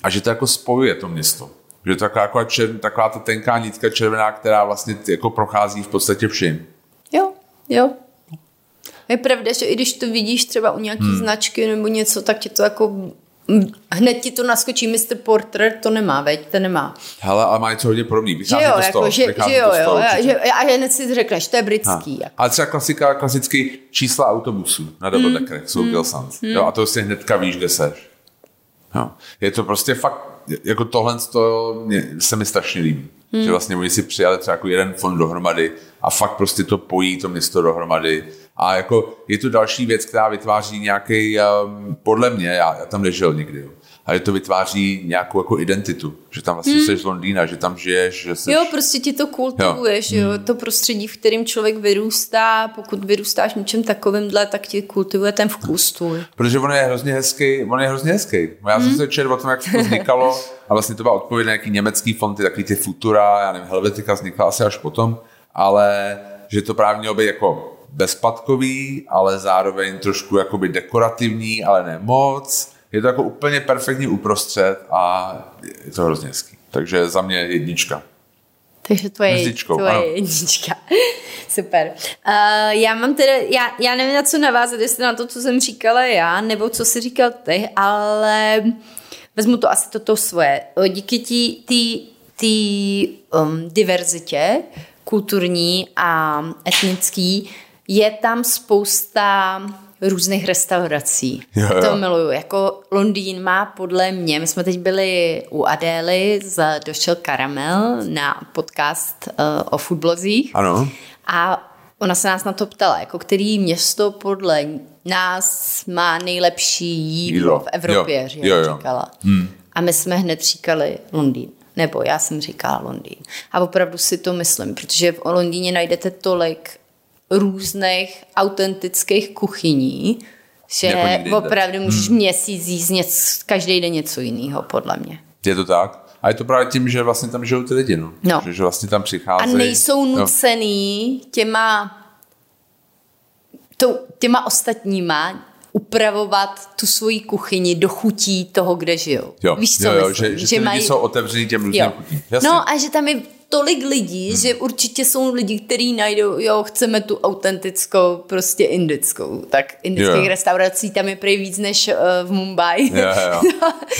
a že to jako spojuje to město. Že to taková, jako čer, taková ta tenká nitka červená, která vlastně jako prochází v podstatě vším. Jo, jo. Je pravda, že i když to vidíš třeba u nějaký hmm. značky nebo něco, tak ti to jako hned ti to naskočí Mr. Porter, to nemá, veď, to nemá. Hele, ale má něco hodně podobný. Že Vychází jo, to z toho, jako, že, že jo, to z toho jo, určitě. že, a hned si řekneš, to je britský. Ha. Jako. Ale třeba klasika, klasický čísla autobusů na double deckerech jsou Gil Sans. Jo, a to si hnedka víš, kde seš. Jo. Je to prostě fakt, jako tohle to mě, se mi strašně líbí. Že vlastně oni si přijali třeba jako jeden fond dohromady a fakt prostě to pojí to město dohromady. A jako je to další věc, která vytváří nějaký, um, podle mě, já, já tam nežil nikdy, jo. Ale to vytváří nějakou jako identitu, že tam vlastně jsi z Londýna, že tam žiješ, že jsi... Jo, prostě ti to kultivuješ, jo. jo. To prostředí, v kterém člověk vyrůstá, pokud vyrůstáš v něčem takovýmhle, tak ti kultivuje ten vkus tvůj. Protože on je hrozně hezký, on je hrozně hezký. Já jsem se četl o tom, jak to vznikalo a vlastně to byla odpověď na nějaký německý fonty, takový ty Futura, já nevím, Helvetika vznikla asi až potom, ale že to právě mělo být jako bezpadkový, ale zároveň trošku jakoby dekorativní, ale ne moc. Je to jako úplně perfektní uprostřed a je to hrozně hezký. Takže za mě jednička. Takže tvoje, Hvězdičkou, tvoje ano. jednička. Super. Uh, já mám teda, já, já nevím na co navázat, jestli na to, co jsem říkala já, nebo co jsi říkal ty, ale vezmu to asi toto svoje. Díky té um, diverzitě kulturní a etnický je tam spousta různých restaurací. Jo, jo. To miluju. Jako Londýn má podle mě, my jsme teď byli u Adély, z došel Karamel na podcast uh, o fotblozích. Ano. A ona se nás na to ptala, jako který město podle nás má nejlepší jídlo, Jídlo. v Evropě, Jo. že Jo, jo. říkala. Hmm. A my jsme hned říkali Londýn. Nebo já jsem říkala Londýn. A opravdu si to myslím, protože v Londýně najdete tolik různých autentických kuchyní, že Jako opravdu můžeš měsíc jíst něco, každý den něco jiného, podle mě. Je to tak? A je to právě tím, že vlastně tam žijou ty lidi, no. No. Že, že vlastně tam A přicházejí. nejsou Jo. nucený těma, to, těma ostatníma upravovat tu svoji kuchyni do chutí toho, kde žijou. Jo, Víš, co jo, jo, myslím? že, že, že ty lidi jsou otevřený těm různým chutím. Jasně. No a že tam je tolik lidí, hmm. že určitě jsou lidi, kteří najdou, jo, chceme tu autentickou, prostě indickou. Tak indických Jo. restaurací tam je prej víc než uh, v Mumbai. Jo, jo.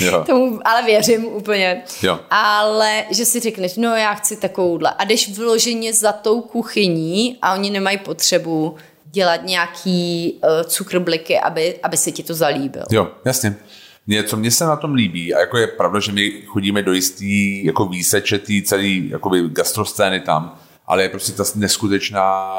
Jo. Tomu, ale věřím úplně. Jo. Ale že si řekneš, no já chci takovouhle. A jdeš vloženě za tou kuchyní a oni nemají potřebu dělat nějaký uh, cukrbliky, aby, aby se ti to zalíbil. Jo, jasně. Mě, co mně se na tom líbí, a jako je pravda, že my chodíme do jistý jako výseče tý celý jakoby gastroscény tam, ale je prostě ta neskutečná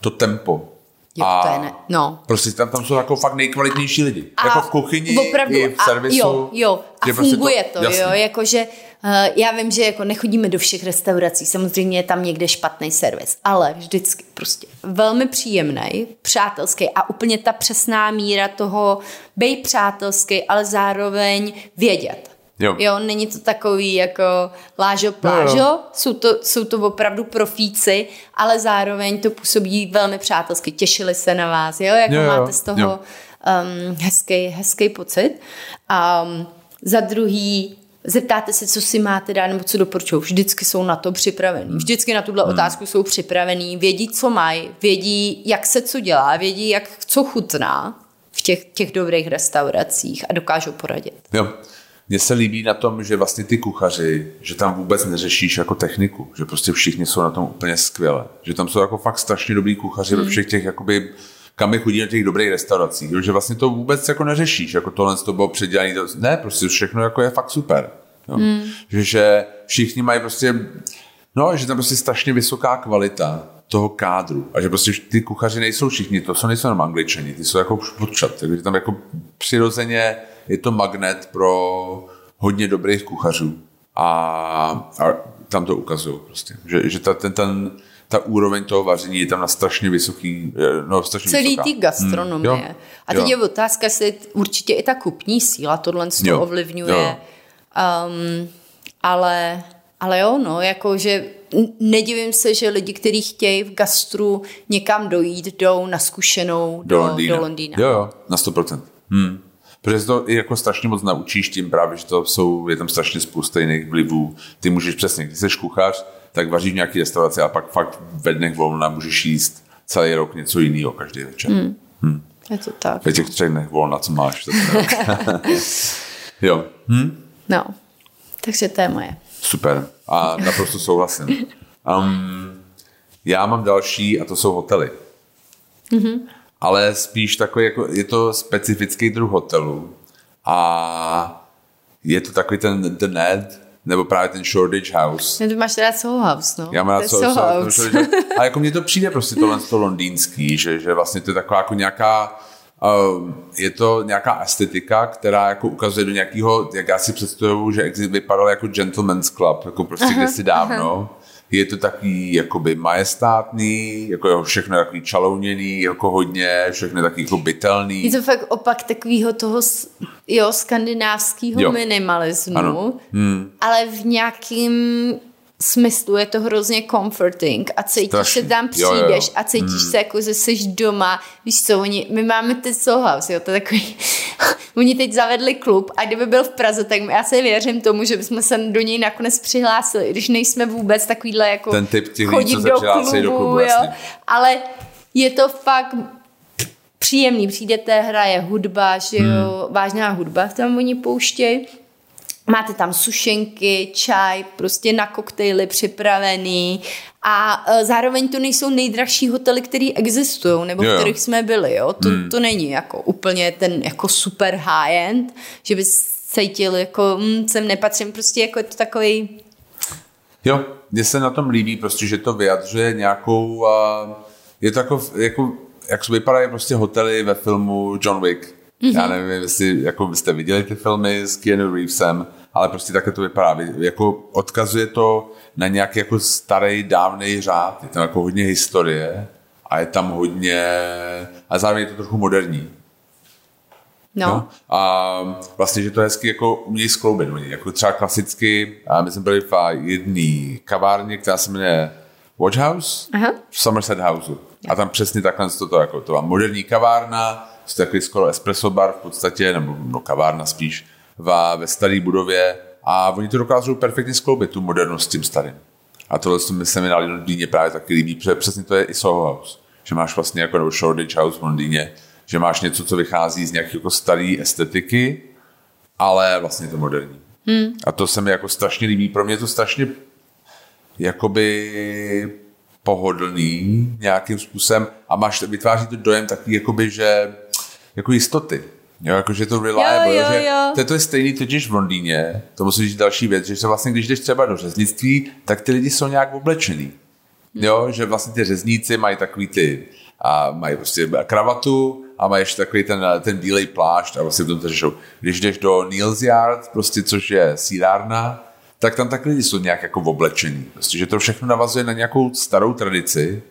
to tempo. Jo, a to je ne, no. Prostě tam, tam jsou jako fakt nejkvalitnější lidi. A jako v kuchyni opravdu, i v servisu. A jo, jo. A je prostě funguje to, jasný. jo, jakože uh, já vím, že jako nechodíme do všech restaurací, samozřejmě je tam někde špatný servis, ale vždycky prostě velmi příjemný, přátelský a úplně ta přesná míra toho bej přátelský, ale zároveň vědět. Jo. jo, není to takový jako lážo plážo, Jo, jo. Jsou, to, jsou to opravdu profíci, ale zároveň to působí velmi přátelsky. Těšili se na vás, jo, jako Jo, jo, máte z toho jo. um, hezký, hezký pocit. Um, za druhý, zeptáte se, co si máte dát nebo co doporučují. Vždycky jsou na to připravení. Vždycky na tuhle otázku jsou připravení. Vědí, co mají, vědí, jak se co dělá, vědí, jak co chutná v těch, těch dobrých restauracích a dokážou poradit. Jo. Mně se líbí na tom, že vlastně ty kuchaři, že tam vůbec neřešíš jako techniku, že prostě všichni jsou na tom úplně skvěle. Že tam jsou jako fakt strašně dobrý kuchaři Hmm. ve všech těch jakoby kam my chodí na těch dobrých restauracích, jo, že vlastně to vůbec jako neřešíš, jako tohle to bylo předělané, to, ne, prostě všechno jako je fakt super. Jo. Hmm. Že, že všichni mají prostě, no, že tam prostě strašně vysoká kvalita toho kádru a že prostě ty kuchaři nejsou všichni, to jsou nejsou jenom angličani, ty jsou jako špotčat, takže tam jako přirozeně je to magnet pro hodně dobrých kuchařů a, a tam to ukazují prostě, že, že ta, ten, ten, ta úroveň toho vaření je tam na strašně vysoký, no strašně Celý vysoká. té gastronomie. Hmm, jo, a teď jo. je otázka, jestli určitě i ta kupní síla tohle to Jo, ovlivňuje. jo. Um, ale, ale jo, no, jako, že nedivím se, že lidi, kteří chtějí v gastru někam dojít, jdou na zkušenou do, do Londýna. Do Londýna. Jo, jo, na 100%. Hmm. Protože se to i jako strašně moc naučíš tím právě, že to jsou, je tam strašně spousta jiných vlivů. Ty můžeš přesně, když jsi kuchař, tak vaříš v nějaký restauraci a pak fakt ve dnech volna můžeš jíst celý rok něco jiného každý večer. Hmm. Je to tak. Ve těch třech dnech volna, co máš. Jo, hm? No, takže to je moje. super. A naprosto souhlasím. Um, já mám další a to jsou hotely. Mhm. Ale spíš takový, jako, je to specifický druh hotelu a je to takový ten The Ned, nebo právě ten Shoreditch House. No, ty máš rád Soho House, no. Já mám rád Soho- Soho Soho- House. A jako mně to přijde prostě tohle to londýnský, že, že vlastně to je taková jako nějaká Um, je to nějaká estetika, která jako ukazuje do nějakého, jak já si představuju, že vypadal jako gentleman's club, jako prostě Aha, kdysi dávno. Je to takový jakoby majestátný, jako jo, všechno je takový čalouněný, jako hodně, všechno je takový jako bytelný. Je to fakt opak takového toho, jo, skandinávského Jo. minimalismu, Ano. Hmm. ale v nějakým smyslu je to hrozně comforting a cítíš Strašně. se tam Jo, jo, jo. přijdeš a cítíš se jako, že jsi doma. Víš co, oni, my máme teď Soho House, jo, to je takový, oni teď zavedli klub a kdyby byl v Praze, tak já se věřím tomu, že bychom se do něj nakonec přihlásili, i když nejsme vůbec takovýhle jako Ten typ těch lidí, chodit se do přihlásí do klubu, klubu, jo, jasně. ale je to fakt příjemný. Přijdete, hraje hudba, že jo, Hmm. vážná hudba tam oni pouštějí. Máte tam sušenky, čaj, prostě na koktejly připravený a e, zároveň to nejsou nejdražší hotely, které existují, nebo Jo, v kterých jsme byli, jo. To, to není jako úplně ten jako super high-end, že bys cítil jako, hm, sem nepatřím, prostě jako je to takový Jo, mně se na tom líbí prostě, že to vyjadřuje nějakou, uh, je to jako, jako jak vypadají prostě hotely ve filmu John Wick. Mm-hmm. Já nevím, jestli jako byste viděli ty filmy s Keanu Reevesem, ale prostě takhle to vypadá. Vy- Jako odkazuje to na nějaký jako starý, dávný řád. Je tam jako hodně historie a je tam hodně, a zároveň je to trochu moderní. no. Jo? A vlastně, že to hezky jako umějí skloubit. Oni jako třeba klasicky, a my jsme byli v jedné kavárně, která se jmenuje Watch House Aha. v Somerset Houseu. A tam přesně takhle to, to, jako, to byla moderní kavárna, je takový skoro espresso bar v podstatě, nebo no, kavárna spíš, ve staré budově. A oni to dokážou perfektně skloubit, tu modernost s tím starým. A tohle to mi se mi na Londýně právě taky líbí, protože přesně to je i Soho House. Že máš vlastně jako nebo Shoreditch House v Londýně, že máš něco, co vychází z nějaké jako staré estetiky, ale vlastně to moderní. Hmm. A to se mi jako strašně líbí. Pro mě je to strašně jakoby pohodlný nějakým způsobem a máš, vytváří to dojem takový, jakoby, že jako jistoty. Jo, jako, že to reliable, Jo, jo, že jo. To, je to je stejný totiž v Londýně, to musí říct další věc, že se vlastně, když jdeš třeba do řeznictví, tak ty lidi jsou nějak oblečený. jo, že vlastně ty řezníci mají takový ty, a mají prostě kravatu a mají ještě takový ten, ten bílej plášť a vlastně v tom to řešou. Když jdeš do Niels Yard, prostě, což je sílárna, tak tam tak lidi jsou nějak jako oblečení. Prostě, že to všechno navazuje na nějakou starou tradici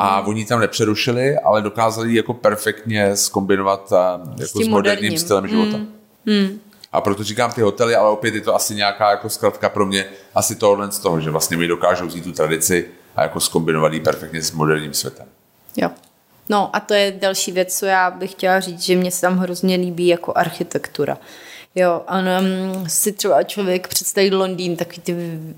a hmm. oni tam nepřerušili, ale dokázali jako perfektně skombinovat a, jako s, s moderním moderním. stylem života. Hmm. Hmm. A proto říkám ty hotely, ale opět je to asi nějaká jako zkratka pro mě, asi tohle z toho, že vlastně mi dokážou vzít tu tradici a jako skombinovat ji perfektně s moderním světem. Jo. No a to je další věc, co já bych chtěla říct, že mě se tam hrozně líbí jako architektura. Jo, a um, si třeba člověk představí Londýn, takový ty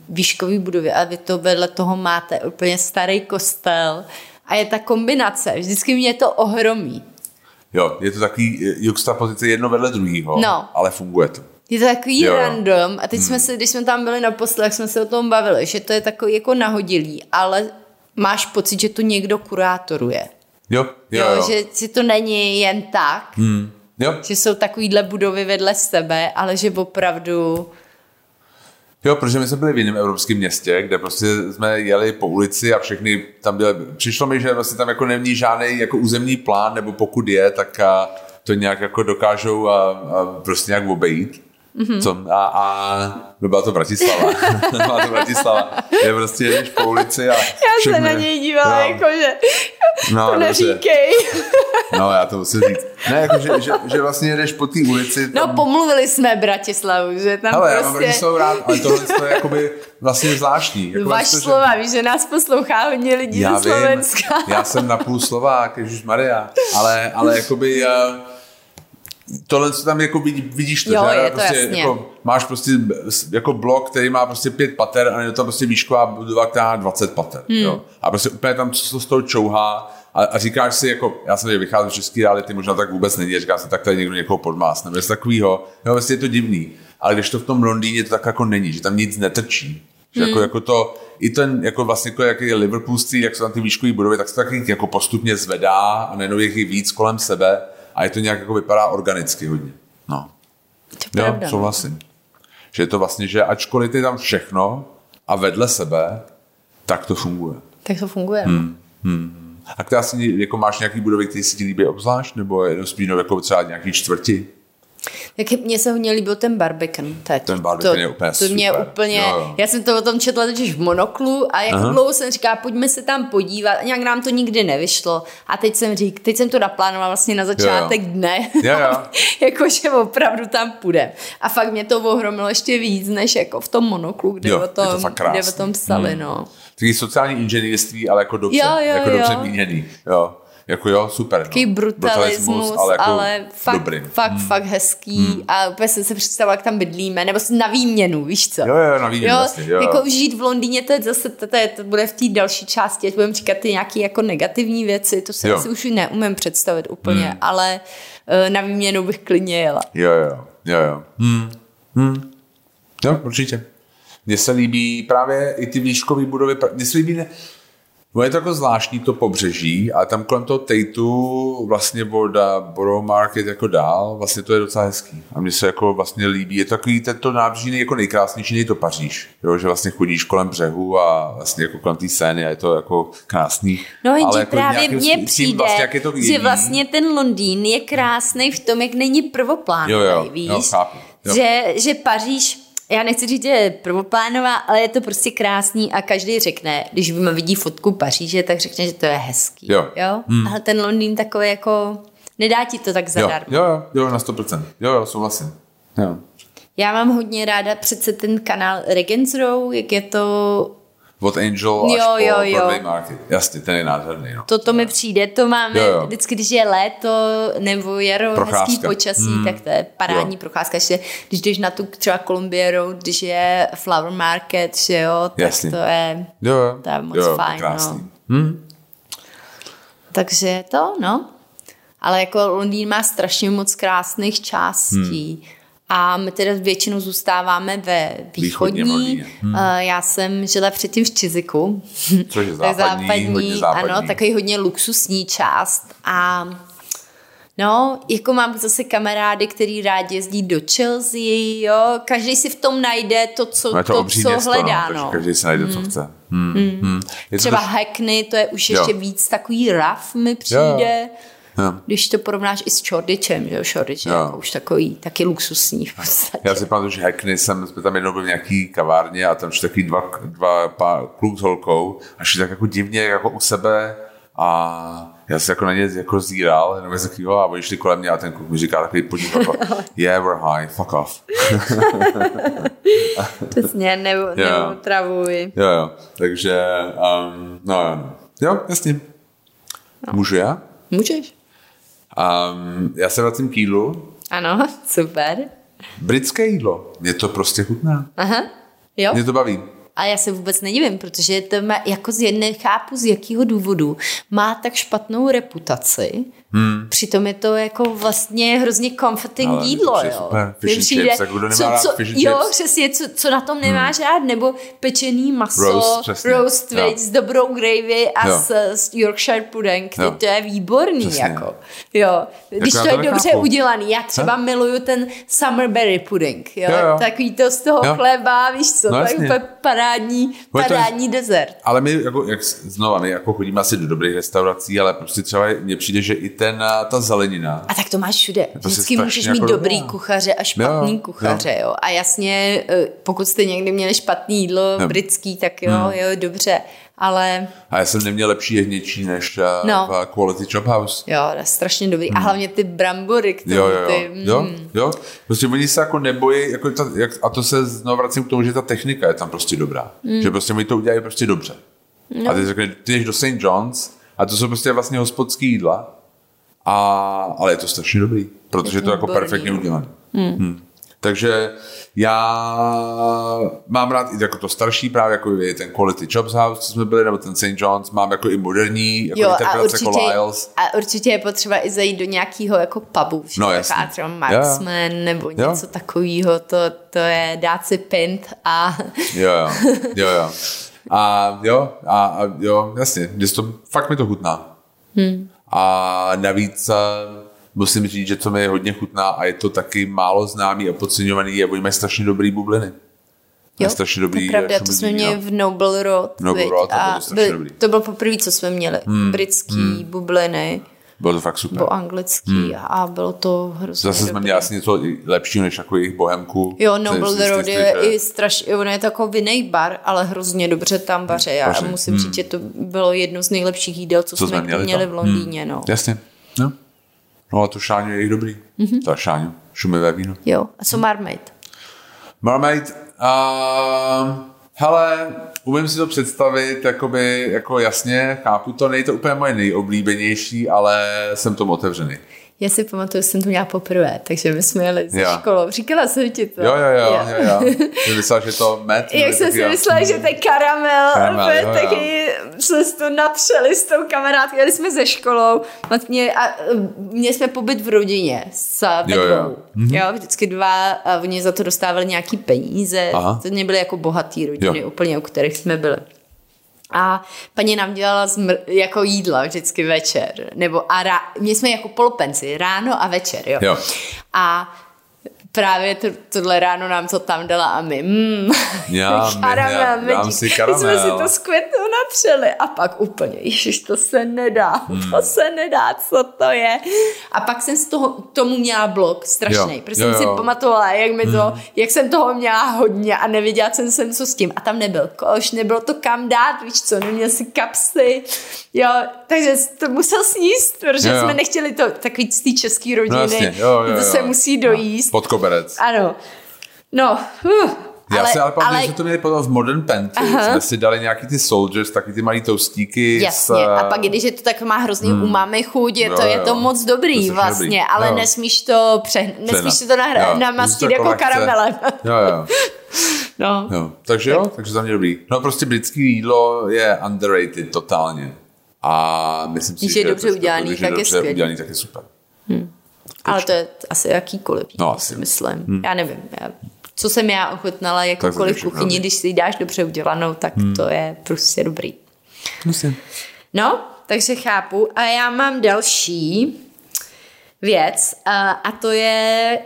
výškové budovy a vy to vedle toho máte úplně starý kostel a je ta kombinace, vždycky mě to ohromí. Jo, je to takový juxtapozice jedno vedle druhého, no. ale funguje to. Je to takový jo. random a teď hmm. jsme se, když jsme tam byli na poslech, jsme se o tom bavili, že to je takový jako nahodilý, ale máš pocit, že to někdo kurátoruje. Jo, jo, jo. jo. Že si to není jen tak, hmm. jo. že jsou takovýhle budovy vedle sebe, ale že opravdu Jo, protože my jsme byli v jiném evropském městě, kde prostě jsme jeli po ulici a všechny tam byly, přišlo mi, že vlastně tam jako není žádný jako územní plán, nebo pokud je, tak a to nějak jako dokážou a, a prostě nějak obejít. Mm-hmm. Co, a, a no byla to Bratislava. byla to Bratislava. Je prostě jdeš po ulici a... Já se na něj dívala, no, jako že no, to neříkej. no, já to musím říct. Ne, jako, že, že, že vlastně jdeš po té ulici. Tam... No, pomluvili jsme Bratislavu, že tam Hele, prostě... já mám prostě- Bratislavu rád, ale tohle je jakoby vlastně zvláštní. Jako Váš to, slova, že... víš, že nás poslouchá hodně lidí já ze Slovenska. Vím, já jsem napůl Slovák, Ježíš Maria, ale, ale jakoby... Uh, tohle, co tam jako vidí, vidíš to, jo, že? Je to prostě, jasně. jako, máš prostě jako blok, který má prostě pět pater a je to prostě výšková budova, která má 20 pater. Hmm. Jo? A prostě úplně tam co z toho čouhá a, a říkáš si, jako, já jsem vycházel z české reality, možná tak vůbec není, říká se, tak tady někdo někoho podmás, nebo něco takového. Jo, vlastně je to divný. Ale když to v tom Londýně to tak jako není, že tam nic netrčí. Že jako, hmm. jako, jako to, i ten, jako vlastně, jako jak je Liverpool Street, jak jsou tam ty výškové budovy, tak se taky jako postupně zvedá a najednou je víc kolem sebe a je to nějak jako vypadá organicky hodně. No. To jo, pravda, no. souhlasím. Že je to vlastně, že ačkoliv je tam všechno a vedle sebe, tak to funguje. Tak to funguje. Hmm. Hmm. A ty asi jako máš nějaký budovy, které si ti líbí obzvlášť, nebo jenom spíš jako třeba nějaký čtvrti? Tak mně se hodně líbil ten barbican teď. Ten barbican to, je úplně To mě super. úplně, jo, jo. já jsem to o tom četla totiž v monoklu a jako Aha. dlouho jsem říkala, pojďme se tam podívat a nějak nám to nikdy nevyšlo a teď jsem řík, teď jsem to naplánovala vlastně na začátek jo, jo. dne, jo, jo. jakože opravdu tam půjde. A fakt mě to ohromilo ještě víc, než jako v tom monoklu, kde, jo, o, tom, to kde o tom psali, hmm. no. Takový sociální inženýrství, ale jako dobře, jo, jo, jako jo. dobře míněný. Jo. Jako jo, super. Taký no. brutalismus, brutalismus, ale, jako ale fakt, dobrý. fakt, hmm. fakt hezký hmm. a úplně jsem se představila, jak tam bydlíme, nebo na výměnu, víš co? Jo, jo, na výměnu, jo, vlastně, jo. Jako žít v Londýně, to je zase, to, to, je, to bude v té další části, ať budeme říkat ty nějaké jako negativní věci, to si asi už neumím představit úplně, hmm. ale uh, na výměnu bych klidně jela. Jo, jo, jo, jo. Hmm. Hmm. Jo, určitě. Mně se líbí právě i ty výškové budovy, mně se líbí, ne, No je to jako zvláštní to pobřeží a tam kolem toho Tejtu vlastně voda, Borough Market jako dál, vlastně to je docela hezký. A mně se jako vlastně líbí, je takový tento nábřeží jako nejkrásnější, je to Paříž, jo, že vlastně chodíš kolem břehu a vlastně jako kolem té scény a je to jako krásný. No jenže jako právě mně přijde, vlastně, jak je to že vlastně ten Londýn je krásný v tom, jak není prvoplánový, jo, jo, víš? Jo, chápu, jo. Že, že Paříž já nechci říct, že je prvoplánová, ale je to prostě krásný a každý řekne, když vidí fotku Paříže, tak řekne, že to je hezký. Jo. jo? Hmm. Ale ten Londýn takový jako, nedá ti to tak zadarmo. Jo, jo, jo, na 100%. Jo, jo, souhlasím. Jo. Já mám hodně ráda přece ten kanál Regents Row, jak je to od Angel až jo, po jo, jo. Broadway Market. Jasně, ten je nádherný. No. Toto mi přijde, to máme jo, jo. vždycky, když je léto nebo jaro, Procházka. hezký počasí, hmm. tak to je parádní jo. procházka. Ještě, když jdeš na tu třeba Columbia Road, když je Flower Market, že jo, tak Jasně. to je, jo, jo. to je moc jo, fajn. Krásný. No. Hmm. Takže to, no. Ale jako Londýn má strašně moc krásných částí. Hmm a my teda většinou zůstáváme ve východní. východní hmm. Já jsem žila předtím v Čiziku. Což je západní, západní, hodně západní. Ano, takový hodně luxusní část a No, jako mám zase kamarády, který rádi jezdí do Chelsea, jo. Každý si v tom najde to, co, No je to, to, co město, hledá, no, no. takže každý si najde, co chce. Hmm. Hmm. To Třeba to- Hackney, to je už ještě Jo. víc takový rough mi přijde. Jo. Když to porovnáš i s Shoreditchem, že jo, Shoreditch je Jo. jako už takový, taky luxusní v podstatě. Já si pamatuju, že Hackney jsem, jsme tam jednou byli v nějaký kavárně a tam šli takový dva, dva pá, kluk s holkou a šli tak jako divně jako u sebe a já se jako na ně jako zíral, jenom z takového a oni šli kolem mě a ten kluk mi říká takový podív jako yeah, we're high, fuck off. Přesně, nebo, Jo. nebo travuji. Jo, jo, takže, um, no, jo, no. jo, jasně. Můžu já? Můžeš? Um, já se vracím k jídlu. Ano, super. Britské jídlo. Mě to prostě chutná. Aha, jo. Mě to baví. A já se vůbec nedivím, protože to má, jako z jedné chápu z jakého důvodu, má tak špatnou reputaci, hmm. přitom je to jako vlastně hrozně comforting Ale jídlo, přijde jo. Fish and přijde, chips, tak kdo nemá co, rád co, fish and Jo, chips? přesně, co, co na tom nemáš rád, nebo pečený maso, Roast, přesně. roast viď, s dobrou gravy a Jo. s, s Yorkshire pudding, Jo. to je výborný, Přesně. jako. Jo, když já to to je dobře udělaný, já třeba miluju ten summerberry pudding, jo, Jo, jo. takový to z toho Jo. chleba, víš co, No tak úplně parádní, je to- parádní dezert. Ale my, jako, jak znova, my jako chodíme asi do dobrých restaurací, ale prostě třeba mně přijde, že i ten, a ta zelenina, A tak to máš všude. Vždycky můžeš mít jako dobrý dobrá. kuchaře a špatný Jo, kuchaře, jo. A jasně, eh, pokud jste někdy měli špatný jídlo Jo. britský, tak jo, Hmm. jo, dobře. Ale a já jsem neměl lepší jehněčí než No. no. v Quality Chop House. jo, to je strašně dobrý. A hlavně ty brambory k tomu, Hmm. Jo, jo, ty, jo. mm, jo, jo. Prostě oni se jako nebojí, jako ta, jak, a to se znovu vracím k tomu, že ta technika je tam prostě dobrá. Hmm. Že prostě oni to udělají prostě dobře. No. A ty řekne, ty jdeš do St. John's a to jsou prostě vlastně hospodský jídla, a, ale je to strašně dobrý, protože je to jako perfektně udělané. Hmm. Hmm. Takže já mám rád i jako to starší právě, jako je ten Quality Chops House, co jsme byli, nebo ten St. John's, mám jako i moderní jako Jo, a interpretace určitě, jako Lyles. a určitě je potřeba i zajít do nějakého jako pubu, že? No, Taková jasně. třeba. Marksman nebo Jo. něco takového, to, to je dát si pint a Jo, jo, jo, jo. A jo, a, a jo, jasně, to, fakt mi to chutná. Hmm. A navíc a, musím říct, že to mi hodně chutná a je to taky málo známý a podceňovaný je, oni mají strašně dobrý bubliny. Jo, strašně dobrý to pravda, eh, to jsme měli v Noble Road. Noble? Road, a a to byly- dobrý. to bylo poprvé, co jsme měli. Hmm. Britský hmm. bubliny, Bylo to fakt super. nebo anglický hmm. a bylo to hrozně Zase jsme měli asi něco i lepšího než jako jejich bohemku. Jo, Noble si the Road je i strašně, on je takový vinný bar, ale hrozně dobře tam vaře. Já Vaře. musím říct, že to bylo jedno z nejlepších jídel, co, Co jsme, jsme měli měli v Londýně. No. Jasně. No. no a to šáňo je jich dobrý. Mhm. Mm-hmm. To šáňo, šumivé víno. Jo, a co Marmite? Marmite, uh, hele, umím si to představit, jakoby, jako jasně, chápu to, není to úplně moje nejoblíbenější, ale jsem tomu otevřený. Já si pamatuju, že jsem to měla poprvé, takže my jsme jeli ze Jo. školou. Říkala jsem ti to. Jo, jo, jo, jo, jo. Jsi myslela, že to med? Jak jsem si myslela, že to je karamel, Karamel, jo, jo. taky jsme si to natřeli s tou kamarádkou, jeli jsme ze školou vlastně a eh, měli jsme pobyt v rodině s Jo, jo. dvou. Jo, vždycky dva a oni za to dostávali nějaký peníze, Aha. to nebyly jako bohatý rodiny Jo. úplně, u kterých jsme byli. A paní nám dělala zmr- jako jídla vždycky večer. Nebo a rá- měli jsme jako polopenci, ráno a večer, jo. Jo. A právě to, tohle ráno nám to tam dala a my, mm, Já, my- karamel, já- dám medík. si My jsme karamel. si to s květou natřeli a pak úplně, ježiš, to se nedá, Hmm. to se nedá, co to je. A pak jsem z toho, tomu měla blok strašný, Jo, protože jo, jsem si pamatovala, jak, mi to, jak jsem toho měla hodně a nevěděla jsem, jsem co s tím. A tam nebyl koš, nebylo to kam dát, víš co, neměl si kapsy, jo, takže to musel sníst, protože Jo, jo. jsme nechtěli to takový z té české rodiny, No jasně, jo, jo, to jo. se musí dojíst. Pod koberec. Ano. No, uh, Já ale, si ale pamatuju, ale že to měli potom v Modern Pantry. Jsme si dali nějaký ty soldiers, taky ty malý toustíky. Jasně, s, a pak když je to tak má hrozně hmm. umami chuť, je Jo, to, je jo. to moc dobrý To je vlastně, dobrý. ale Jo. nesmíš to pře, nesmíš si to nahra, Jo, namastit to jako lehce- karamelem. Jo, jo. No. Jo, takže jo, takže za mě dobrý. No prostě britský jídlo je underrated totálně. A myslím si, Když je že dobře udělaný, když je tak je dobře udělaný, tak je super. Ale to je asi jakýkoliv, No, asi. myslím. Hmm. Já nevím. Já, co jsem já ochutnala jakoukoliv kuchyni, když si ji dáš dobře udělanou, tak hmm. to je prostě dobrý. Myslím. No, takže chápu. A já mám další. věc a, a to je,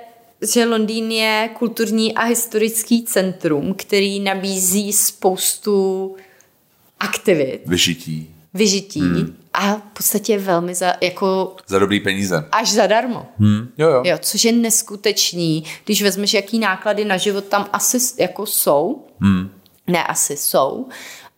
že Londýn je kulturní a historický centrum, který nabízí spoustu aktivit, Vyžití. Vyžití hmm. a v podstatě velmi za, jako Za dobrý peníze. až zadarmo. Hmm. Jo, jo. Jo, což je neskutečný, když vezmeš, jaký náklady na život tam asi jako jsou. Hmm. Ne, asi jsou.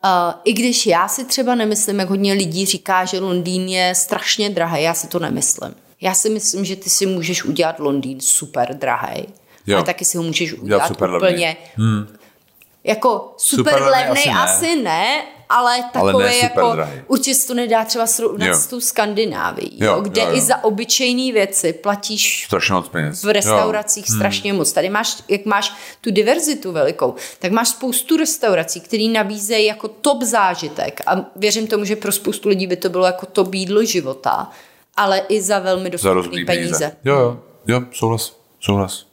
Uh, I když já si třeba nemyslím, jak hodně lidí říká, že Londýn je strašně drahý, já si to nemyslím. Já si myslím, že ty si můžeš udělat Londýn super drahý. Jo. Ale taky si ho můžeš udělat super levný. úplně... Jako super, Super levný asi ne. asi ne, ale Ale takový ne super jako... drahý. Určitě se to nedá třeba srovnat Jo. s tou Skandinávií, Jo, jo, kde jo, jo. i za obyčejné věci platíš Strašně moc peněz. v restauracích Jo. Hmm. strašně moc. Tady máš, jak máš tu diverzitu velikou, tak máš spoustu restaurací, které nabízejí jako top zážitek a věřím tomu, že pro spoustu lidí by to bylo jako top jídlo života, ale i za velmi dostupné peníze. peníze. Jo, jo, jo, souhlas, souhlas.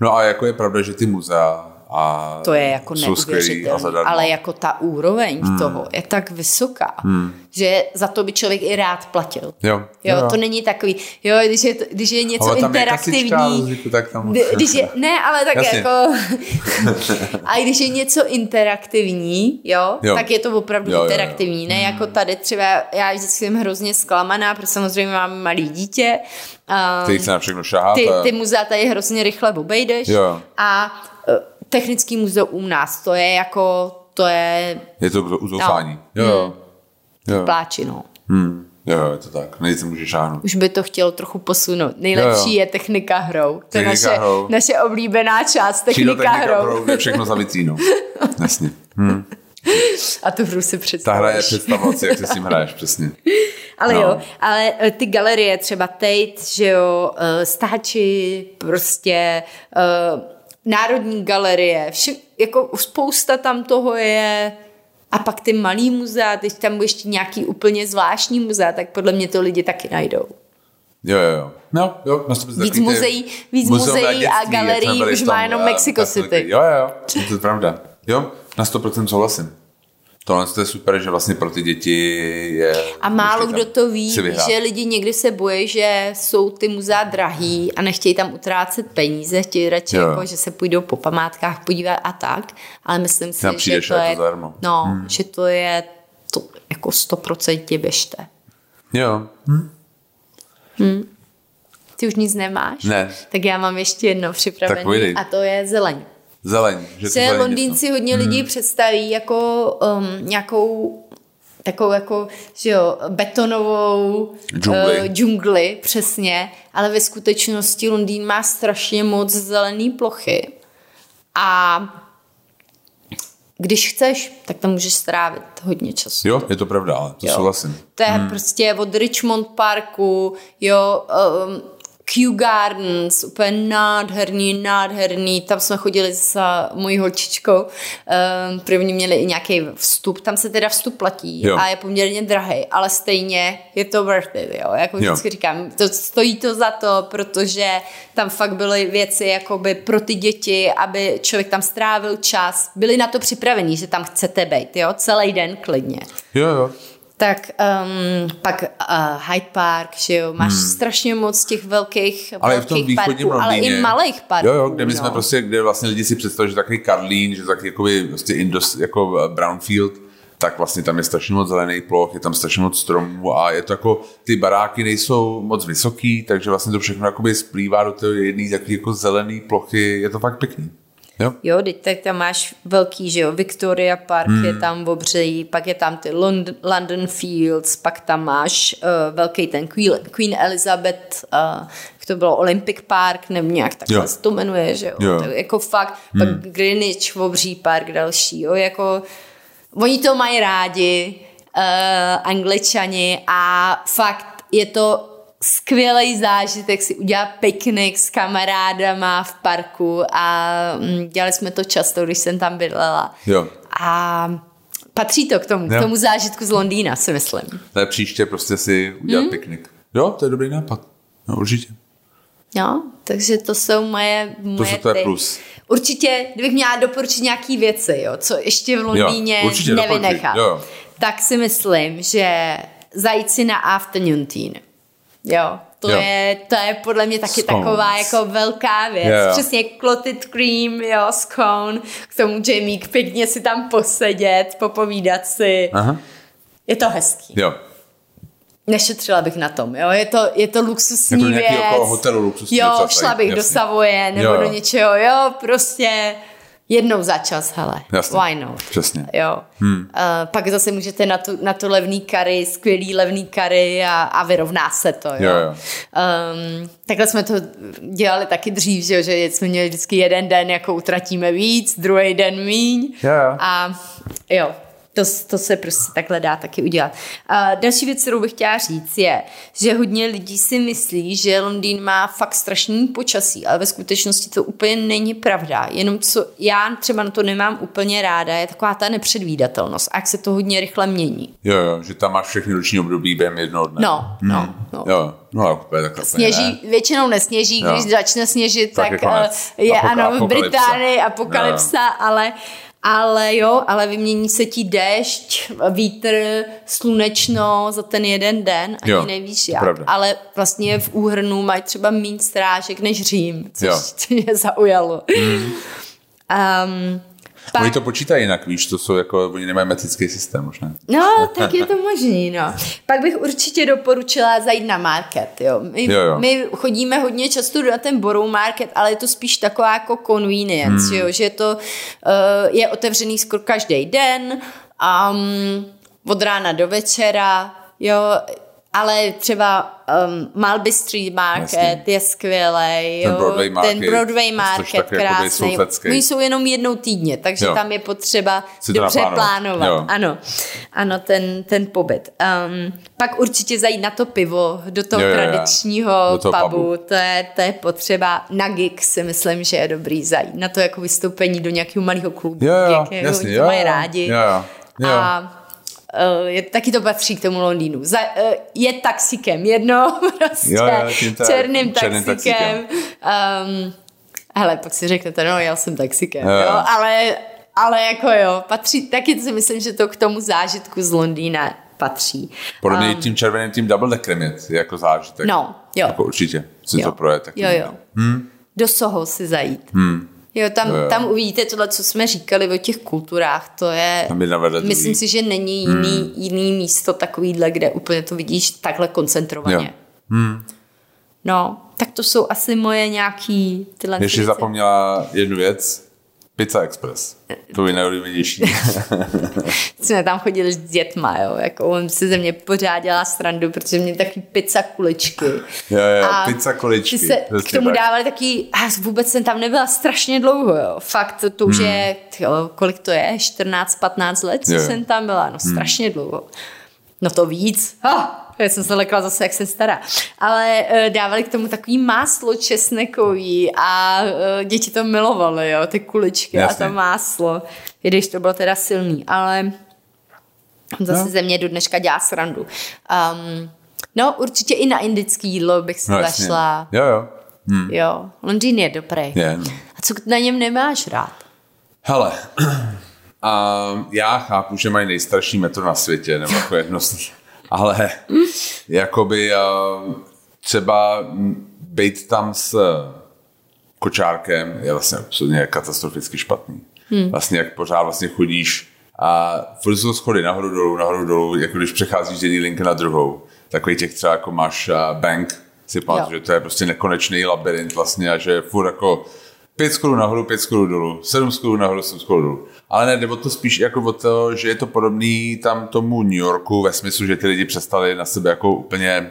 No a jako je pravda, že ty muzea a To je jako neuvěřitelné, ale jako ta úroveň hmm. toho je tak vysoká, hmm. že za to by člověk i rád platil. Jo, Jo, to není takový, jo, když je, když je něco Ale tam je interaktivní, kasička, Luziku, tak tam- kdy- když je, ne, ale tak Jasně. jako, a když je něco interaktivní, jo, Jo. tak je to opravdu Jo, jo, jo. interaktivní, ne jako tady třeba, já vždycky jsem hrozně zklamaná, protože samozřejmě mám malý dítě, a Který se na všechno šahá. ty, je- ty muzea tady hrozně rychle obejdeš Jo. a e, technický muzeum u nás, to je jako, to je Je to uzoufání. No. Jo, jo. Jo. pláči, no. Hmm. Jo, je to tak. Nejde může šáhnout. Už by to chtělo trochu posunout. Nejlepší Jo, jo. je technika hrou. To je Technika naše, hrou. naše oblíbená část, technika, technika hrou. pro je všechno za vitrínou. Jasně. Hm. A tu hru si Ta představuješ. hra je představovat si, jak se s tím hraješ, přesně. Ale No. jo, ale eh, ty galerie, třeba Tate, že jo, eh, stáči, prostě eh, Národní galerie, vše, jako spousta tam toho je a pak ty malý muzea, teď tam bude ještě nějaký úplně zvláštní muzea, tak podle mě to lidi taky najdou. Jo, jo, jo. No, jo, na Víc muzeí- víc muzeí a galerií už má jenom Mexico City. Jo, jo, jo, to je pravda. Jo, na 100% souhlasím. Tohle to je super, že vlastně pro ty děti je... A málo kdo to ví, že lidi někdy se bojí, že jsou ty muzea drahý a nechtějí tam utrácet peníze, chtějí radši, Jo. jako, že se půjdou po památkách podívat a tak, ale myslím si, že to a je to zadarmo. no, hmm. že to je to jako stoprocentně běžte. Jo. Hm? Ty už nic nemáš? Ne. Tak já mám ještě jedno Tak připravené a to je zeleň. Zeleň. Že Se zeleň Londýnci něco. hodně lidí představí jako um, nějakou takovou jako, že jo, betonovou Džungli. Uh, džungli, přesně, ale ve skutečnosti Londýn má strašně moc zelený plochy a když chceš, tak tam můžeš strávit hodně času. Jo, je to pravda, ale to Jo. souhlasím. To je hmm. prostě od Richmond Parku, jo, um, Kew Gardens, úplně nádherný, nádherný, tam jsme chodili s mojí holčičkou, um, první měli i nějaký vstup, tam se teda vstup platí Jo. a je poměrně drahý, ale stejně je to worth it, jo, jako Jo. vždycky říkám, to stojí to za to, protože tam fakt byly věci jakoby pro ty děti, aby člověk tam strávil čas, byli na to připravení, že tam chcete být, jo, celý den klidně. Jo, jo. Tak um, pak uh, Hyde Park, že jo, máš hmm. strašně moc těch velkých, Ale i v tom velkých parků, ale Londýně. i malých parků. Jo, jo, kde my no. jsme prostě, kde vlastně lidi si představují, že takový Karlín, že takový jakoby, prostě Indos, jako eh, Brownfield, tak vlastně tam je strašně moc zelený ploch, je tam strašně moc stromů a je to jako, ty baráky nejsou moc vysoký, takže vlastně to všechno jakoby splývá do té jedné jako zelený plochy, je to fakt pěkný. Jo? Jo, teď tak tam máš velký, že jo, Victoria Park hmm. je tam obřejí, pak je tam ty London, London Fields, pak tam máš uh, velký ten Queen, Queen Elizabeth, uh, to bylo Olympic Park, nebo nějak takhle Jo. se to jmenuje, že jo. Jo. Tak jako fakt, hmm. pak Greenwich, obří park další, jo, jako oni to mají rádi, uh, angličani a fakt je to skvělý zážitek si udělat piknik s kamarádama v parku a mm, dělali jsme to často, když jsem tam bydlela. Jo. A patří to k tomu, Jo. k tomu zážitku z Londýna, si myslím. To je příště prostě si udělat Hmm? piknik. Jo, to je dobrý nápad. No, určitě. Jo, takže to jsou moje, moje to je ty. plus. Určitě, kdybych měla doporučit nějaký věci, jo, co ještě v Londýně nevynechám, jo, tak si myslím, že zajít si na afternoon teen. Jo, to Jo. je, to je podle mě taky Scones. taková jako velká věc. Jo, jo. Přesně clotted cream, jo, scone, k tomu džemík, pěkně si tam posedět, popovídat si. Aha. Je to hezký. Jo. Nešetřila bych na tom, jo, je to, je to luxusní Jako nějaký věc. okolo hotelu luxusní Jo, věc, šla bych do jasně. Savoje nebo Jo, jo. do něčeho, jo, prostě jednou za čas, hele, Jasně. why not? Přesně. Jo. Hmm. Uh, pak zase můžete na to, na to levný kary, skvělý levný kary a, a vyrovná se to. Jo? Jo, jo. Um, takhle jsme to dělali taky dřív, že, že jsme měli vždycky jeden den, jako utratíme víc, druhý den míň. Jo, jo. A jo, to, to se prostě takhle dá taky udělat. A další věc, kterou bych chtěla říct, je, že hodně lidí si myslí, že Londýn má fakt strašný počasí, ale ve skutečnosti to úplně není pravda. Jenom co já třeba na to nemám úplně ráda, je taková ta nepředvídatelnost a jak se to hodně rychle mění. Jo, jo, že tam máš všechny roční období během jednoho dne. No, no, no. Jo, no úplně takhle. úplně ne. Sněží, většinou nesněží, Jo. když začne sněžit, Tak tak, je konec. eh, je Apoka- ano v. Británii apokalypsa, ale ale jo, ale vymění se ti déšť, vítr, slunečno za ten jeden den, ani Jo, nevíš jak. pravda. Ale vlastně v úhrnu mají třeba méně strážek než Řím, což Jo. mě zaujalo. Um, pak, Oni to počítají jinak, víš, to jsou jako, oni nemají metrický systém ne? No, tak je to možný, no. Pak bych určitě doporučila zajít na market, jo. My, Jo, jo. my chodíme hodně často na ten Borough Market, ale je to spíš taková jako convenience, Hmm. jo, že to uh, je otevřený skoro každý den, um, od rána do večera, jo, ale třeba um, Malby Street Market Jasně. je skvělý, Ten jo, Broadway market, ten Broadway Market krásný. Oni jsou jenom jednou týdně, takže Jo. tam je potřeba Si dobře plánovat. Jo. Ano, ano, ten, ten pobyt. Um, pak určitě zajít na to pivo, do toho Jo, jo, jo. tradičního Do toho pubu, pubu. To, je, to je potřeba. Na gig si myslím, že je dobrý zajít. Na to jako vystoupení do nějakého malého klubu. Jo, jo, oni jo, to mají jo. rádi. Jo, jo, jo. A je, taky to patří k tomu Londýnu. Za, uh, je taxikem, jedno prostě Jo, jo, tím je- černým černým taxikem. Um, hele, pak si řeknete, no, já jsem taxikem, Jo, jo, ale, ale jako jo, patří, taky si myslím, že to k tomu zážitku z Londýna patří. Podle mě tím červeným tím double deckerem je jako zážitek. No, jo. Jako určitě si jo. to projet. Tak Jo, jo. Hmm. Do Soho si zajít. Hmm. Jo, tam, Jo, tam uvidíte tohle, co jsme říkali o těch kulturách, to je... Tam Myslím si, že není jiný, hmm. jiný místo takovýhle, kde úplně to vidíš takhle koncentrovaně. Jo. Hmm. No, tak to jsou asi moje nějaký tyhle Ještě věci. zapomněla jednu věc. Pizza Express. To je nejoblíbenější. jsme tam chodili s dětma, jo, jako on si ze mě pořád dělá srandu, protože mě taky pizza kuličky. Jo, jo, A pizza kuličky. Ty se k tomu tak. dávali taky, a vůbec jsem tam nebyla strašně dlouho, jo. Fakt, to už je, tyjo, kolik to je, 14-15 let, co Hmm. Jo, Hmm. jsem tam byla, no strašně dlouho. No to víc. Ha, já jsem se lekla zase, jak jsem stará. Ale uh, dávali k tomu takový máslo česnekový a uh, děti to milovaly, jo, ty kuličky Jasně. a to máslo. I když to bylo teda silný, ale zase No. ze mě do dneška dělá srandu. Um, no, určitě i na indický jídlo bych si No, zašla. Jo, jo. Hmm. Jo, Londýn je dobrý. Je. A co na něm nemáš rád? Hele, a já chápu, že mají nejstarší metro na světě, nebo jako jedno z ale jakoby a, třeba být tam s kočárkem je vlastně absolutně katastroficky špatný. Hmm. Vlastně jak pořád vlastně chodíš a furt jsou schody nahoru dolů, nahoru dolů, jako když přecházíš z jedné linky na druhou. Takový těch třeba jako máš uh, bank, si pamatuju, že to je prostě nekonečný labirint vlastně a že furt jako pět schodů nahoru, pět schodů dolů, sedm schodů nahoru, sedm schodů dolů. Ale ne, jde o to spíš jako o to, že je to podobný tam tomu New Yorku ve smyslu, že ty lidi přestali na sebe jako úplně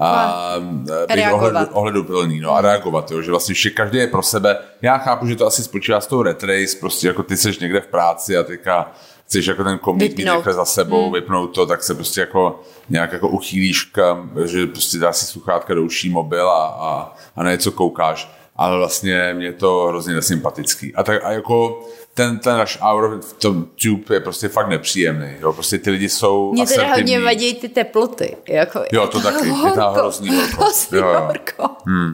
a, být reagovat. ohledu, ohleduplný, no a reagovat, jo, že vlastně vše, každý je pro sebe. Já chápu, že to asi spočívá s tou red race, prostě jako ty seš někde v práci a teďka chceš jako ten komik mít někde za sebou, hmm. vypnout to, tak se prostě jako nějak jako uchýlíš kam, že prostě dá si sluchátka do uší mobil a, a, a na něco koukáš. Ale vlastně mě to hrozně nesympatický. A, tak, a jako ten, ten rush hour v tom tube je prostě fakt nepříjemný. Jo? Prostě ty lidi jsou Mně teda asertivní. hodně vadí ty teploty. Jako, Jo, to taky. Je tam hrozný horko. Hrozný Jo, jo. horko. Hmm.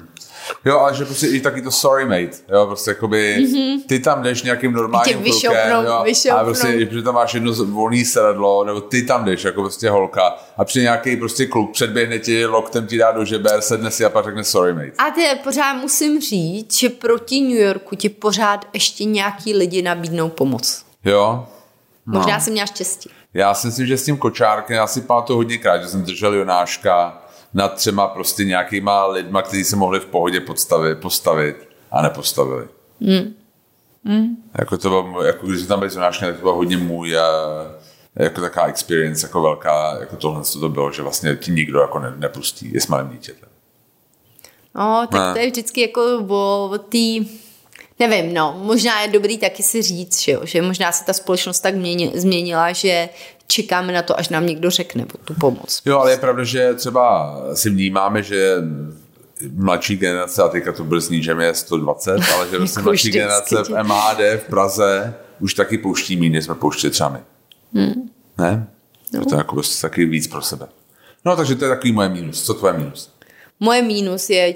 Jo, ale že prostě i taky to sorry mate, jo, prostě jakoby, mm-hmm. ty tam jdeš nějakým normálním vyšoupnou, jo, a prostě, že tam máš jedno volný sedadlo, nebo ty tam jdeš, jako prostě holka, a přijde nějaký prostě kluk, předběhne ti, loktem ti dá do žeber, sedne si a pak řekne sorry mate. A ty pořád musím říct, že proti New Yorku ti pořád ještě nějaký lidi nabídnou pomoc. Jo, Možná jsem měla štěstí. Já si myslím, že s tím kočárkem, já si pamatuju hodněkrát, že jsem držel Jonáška nad třema prostě nějakýma lidma, kteří se mohli v pohodě podstavit, postavit a nepostavili. Mm. Mm. Jako to bylo, jako když jsem tam byl s Jonáškem, tak to bylo hodně můj a jako taková experience, jako velká, jako tohle to bylo, že vlastně ti nikdo jako ne, nepustí, je s malým dítětem. No, tak Ne. to je vždycky jako o, o té, nevím, no, možná je dobrý taky si říct, že, jo, že možná se ta společnost tak měni, změnila, že čekáme na to, až nám někdo řekne o tu pomoc. Jo, ale je pravda, že třeba si vnímáme, že mladší generace, a teďka to že mi je 120, ale že vlastně Jako mladší vždycky. generace v MHD v Praze už taky pouští méně, než jsme pouštěli třeba my. Hmm. Ne? No. To je jako prostě taky víc pro sebe. No, takže to je takový moje mínus. Co tvoje mínus? Moje mínus je,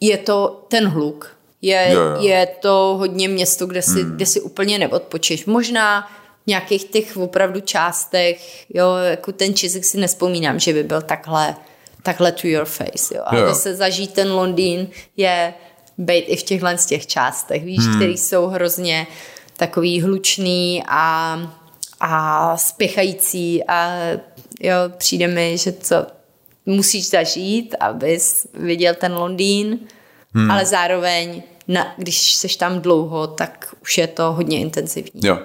je to ten hluk. Je, Jo, jo. je to hodně město, kde si, hmm. kde si úplně neodpočíš. Možná nějakých těch opravdu částech, jo, jako ten Chiswick si nespomínám, že by byl takhle, takhle to your face, jo. Ale Jo, zase zažít ten Londýn je být i v těchhle z těch částech, víš, hmm. který jsou hrozně takový hlučný a, a spěchající a jo, přijde mi, že to musíš zažít, abys viděl ten Londýn, hmm. ale zároveň, na, když seš tam dlouho, tak už je to hodně intenzivní. Jo.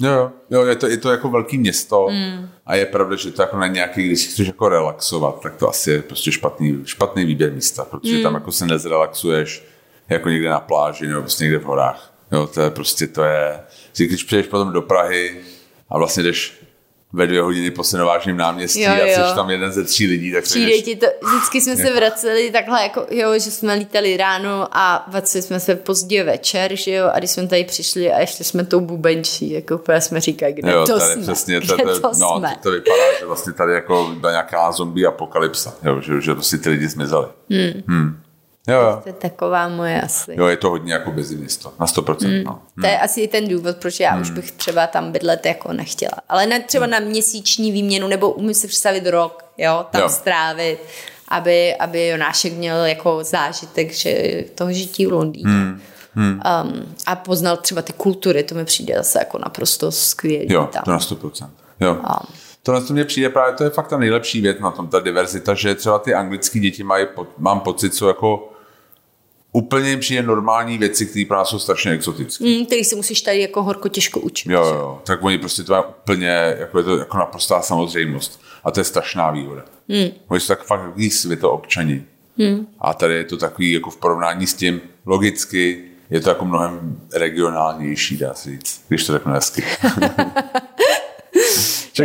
Jo, jo, je, to, je to jako velký město mm. a je pravda, že to jako na nějaký, když si chceš jako relaxovat, tak to asi je prostě špatný, špatný výběr místa, protože mm. tam jako se nezrelaxuješ jako někde na pláži nebo prostě někde v horách. Jo, to je prostě, to je, když přijdeš potom do Prahy a vlastně jdeš ve dvě hodiny po Senovážném náměstí Jo, a jo. jsi tam jeden ze tří lidí, tak Přijde jdeš, ti to, vždycky jsme se vraceli takhle, jako, jo, že jsme lítali ráno a vraceli jsme se pozdě večer, že jo, a když jsme tady přišli a ještě jsme tou bubenčí, jako úplně jsme říkali, kde jo, to tady jsme, přesně, kde tady, to no, jsme. to, to, vypadá, že vlastně tady jako byla nějaká zombie apokalypsa, jo, že, že prostě ty lidi zmizeli. Hmm. Hmm. Jo. To je taková moje asi. Jo, je to hodně jako bezí město, na 100%. Mm. No. To je asi i ten důvod, proč já Hmm. už bych třeba tam bydlet jako nechtěla. Ale ne třeba na měsíční výměnu, nebo umím si představit rok, jo, tam Jo. strávit, aby, aby Jonášek měl jako zážitek že toho žití v Londýně. Hmm. Um, a poznal třeba ty kultury, to mi přijde zase jako naprosto skvělý Jo, tam. to na 100%. Jo. A- Tohle to mně přijde právě, to je fakt ta nejlepší věc na tom, ta diverzita, že třeba ty anglické děti mají, mám pocit, jsou jako úplně přijde normální věci, které nás jsou strašně exotické. Mm, který se musíš tady jako horko těžko učit. Jo, jo, tak oni prostě to mají úplně, jako je to jako naprostá samozřejmost. A to je strašná výhoda. Hmm. Oni jsou tak fakt takový světoobčani. Hmm. A tady je to takový, jako v porovnání s tím, logicky, je to jako mnohem regionálnější, dá se říct, když to řeknu hezky.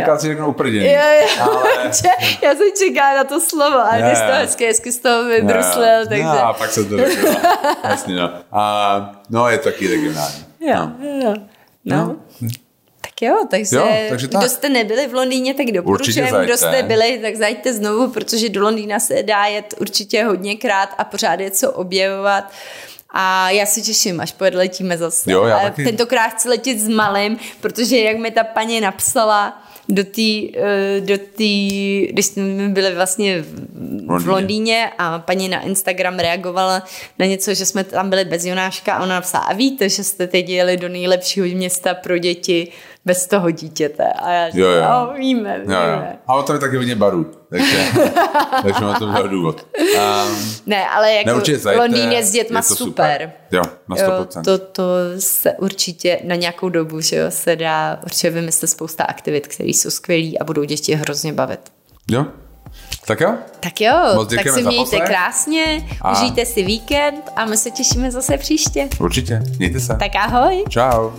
Čeká si řeknou uprdění. Jo, jo. Ale... Já jsem čekala na to slovo, ale jsi to hezky, hezky z toho vybruslil, takže... No, a pak se to řekl. Jasně, no. A, no, je to taky regionální. Jo, No. jo. No. Tak jo, takže, Jo, takže tak. kdo jste nebyli v Londýně, tak doporučujeme. Určitě Kdo jste byli, tak zajďte znovu, protože do Londýna se dá jet určitě hodněkrát a pořád je co objevovat. A já se těším, až pojedletíme zase. Jo, já taky. Tentokrát chci letět s malým, protože jak mi ta paní napsala do té, eh, do tý, když jsme byli vlastně v v Londýně. Londýně a paní na Instagram reagovala na něco, že jsme tam byli bez Jonáška a ona napsala, a víte, že jste teď jeli do nejlepšího města pro děti bez toho dítěte. A já říkám, Jo, jo. jo, víme, Jo, jo. víme. A o tom je taky hodně barů, takže, takže má to byl důvod. Um, Ne, ale jako ne, Londýn je s dětma je to super. Jo, na 100%. Jo, to, to se určitě na nějakou dobu, že jo, se dá určitě vymyslet spousta aktivit, které jsou skvělý a budou děti hrozně bavit. Jo, tak jo? Tak jo, Moc tak si mějte poslech. krásně, A- užijte si víkend a my se těšíme zase příště. Určitě, mějte se. Tak ahoj. Čau.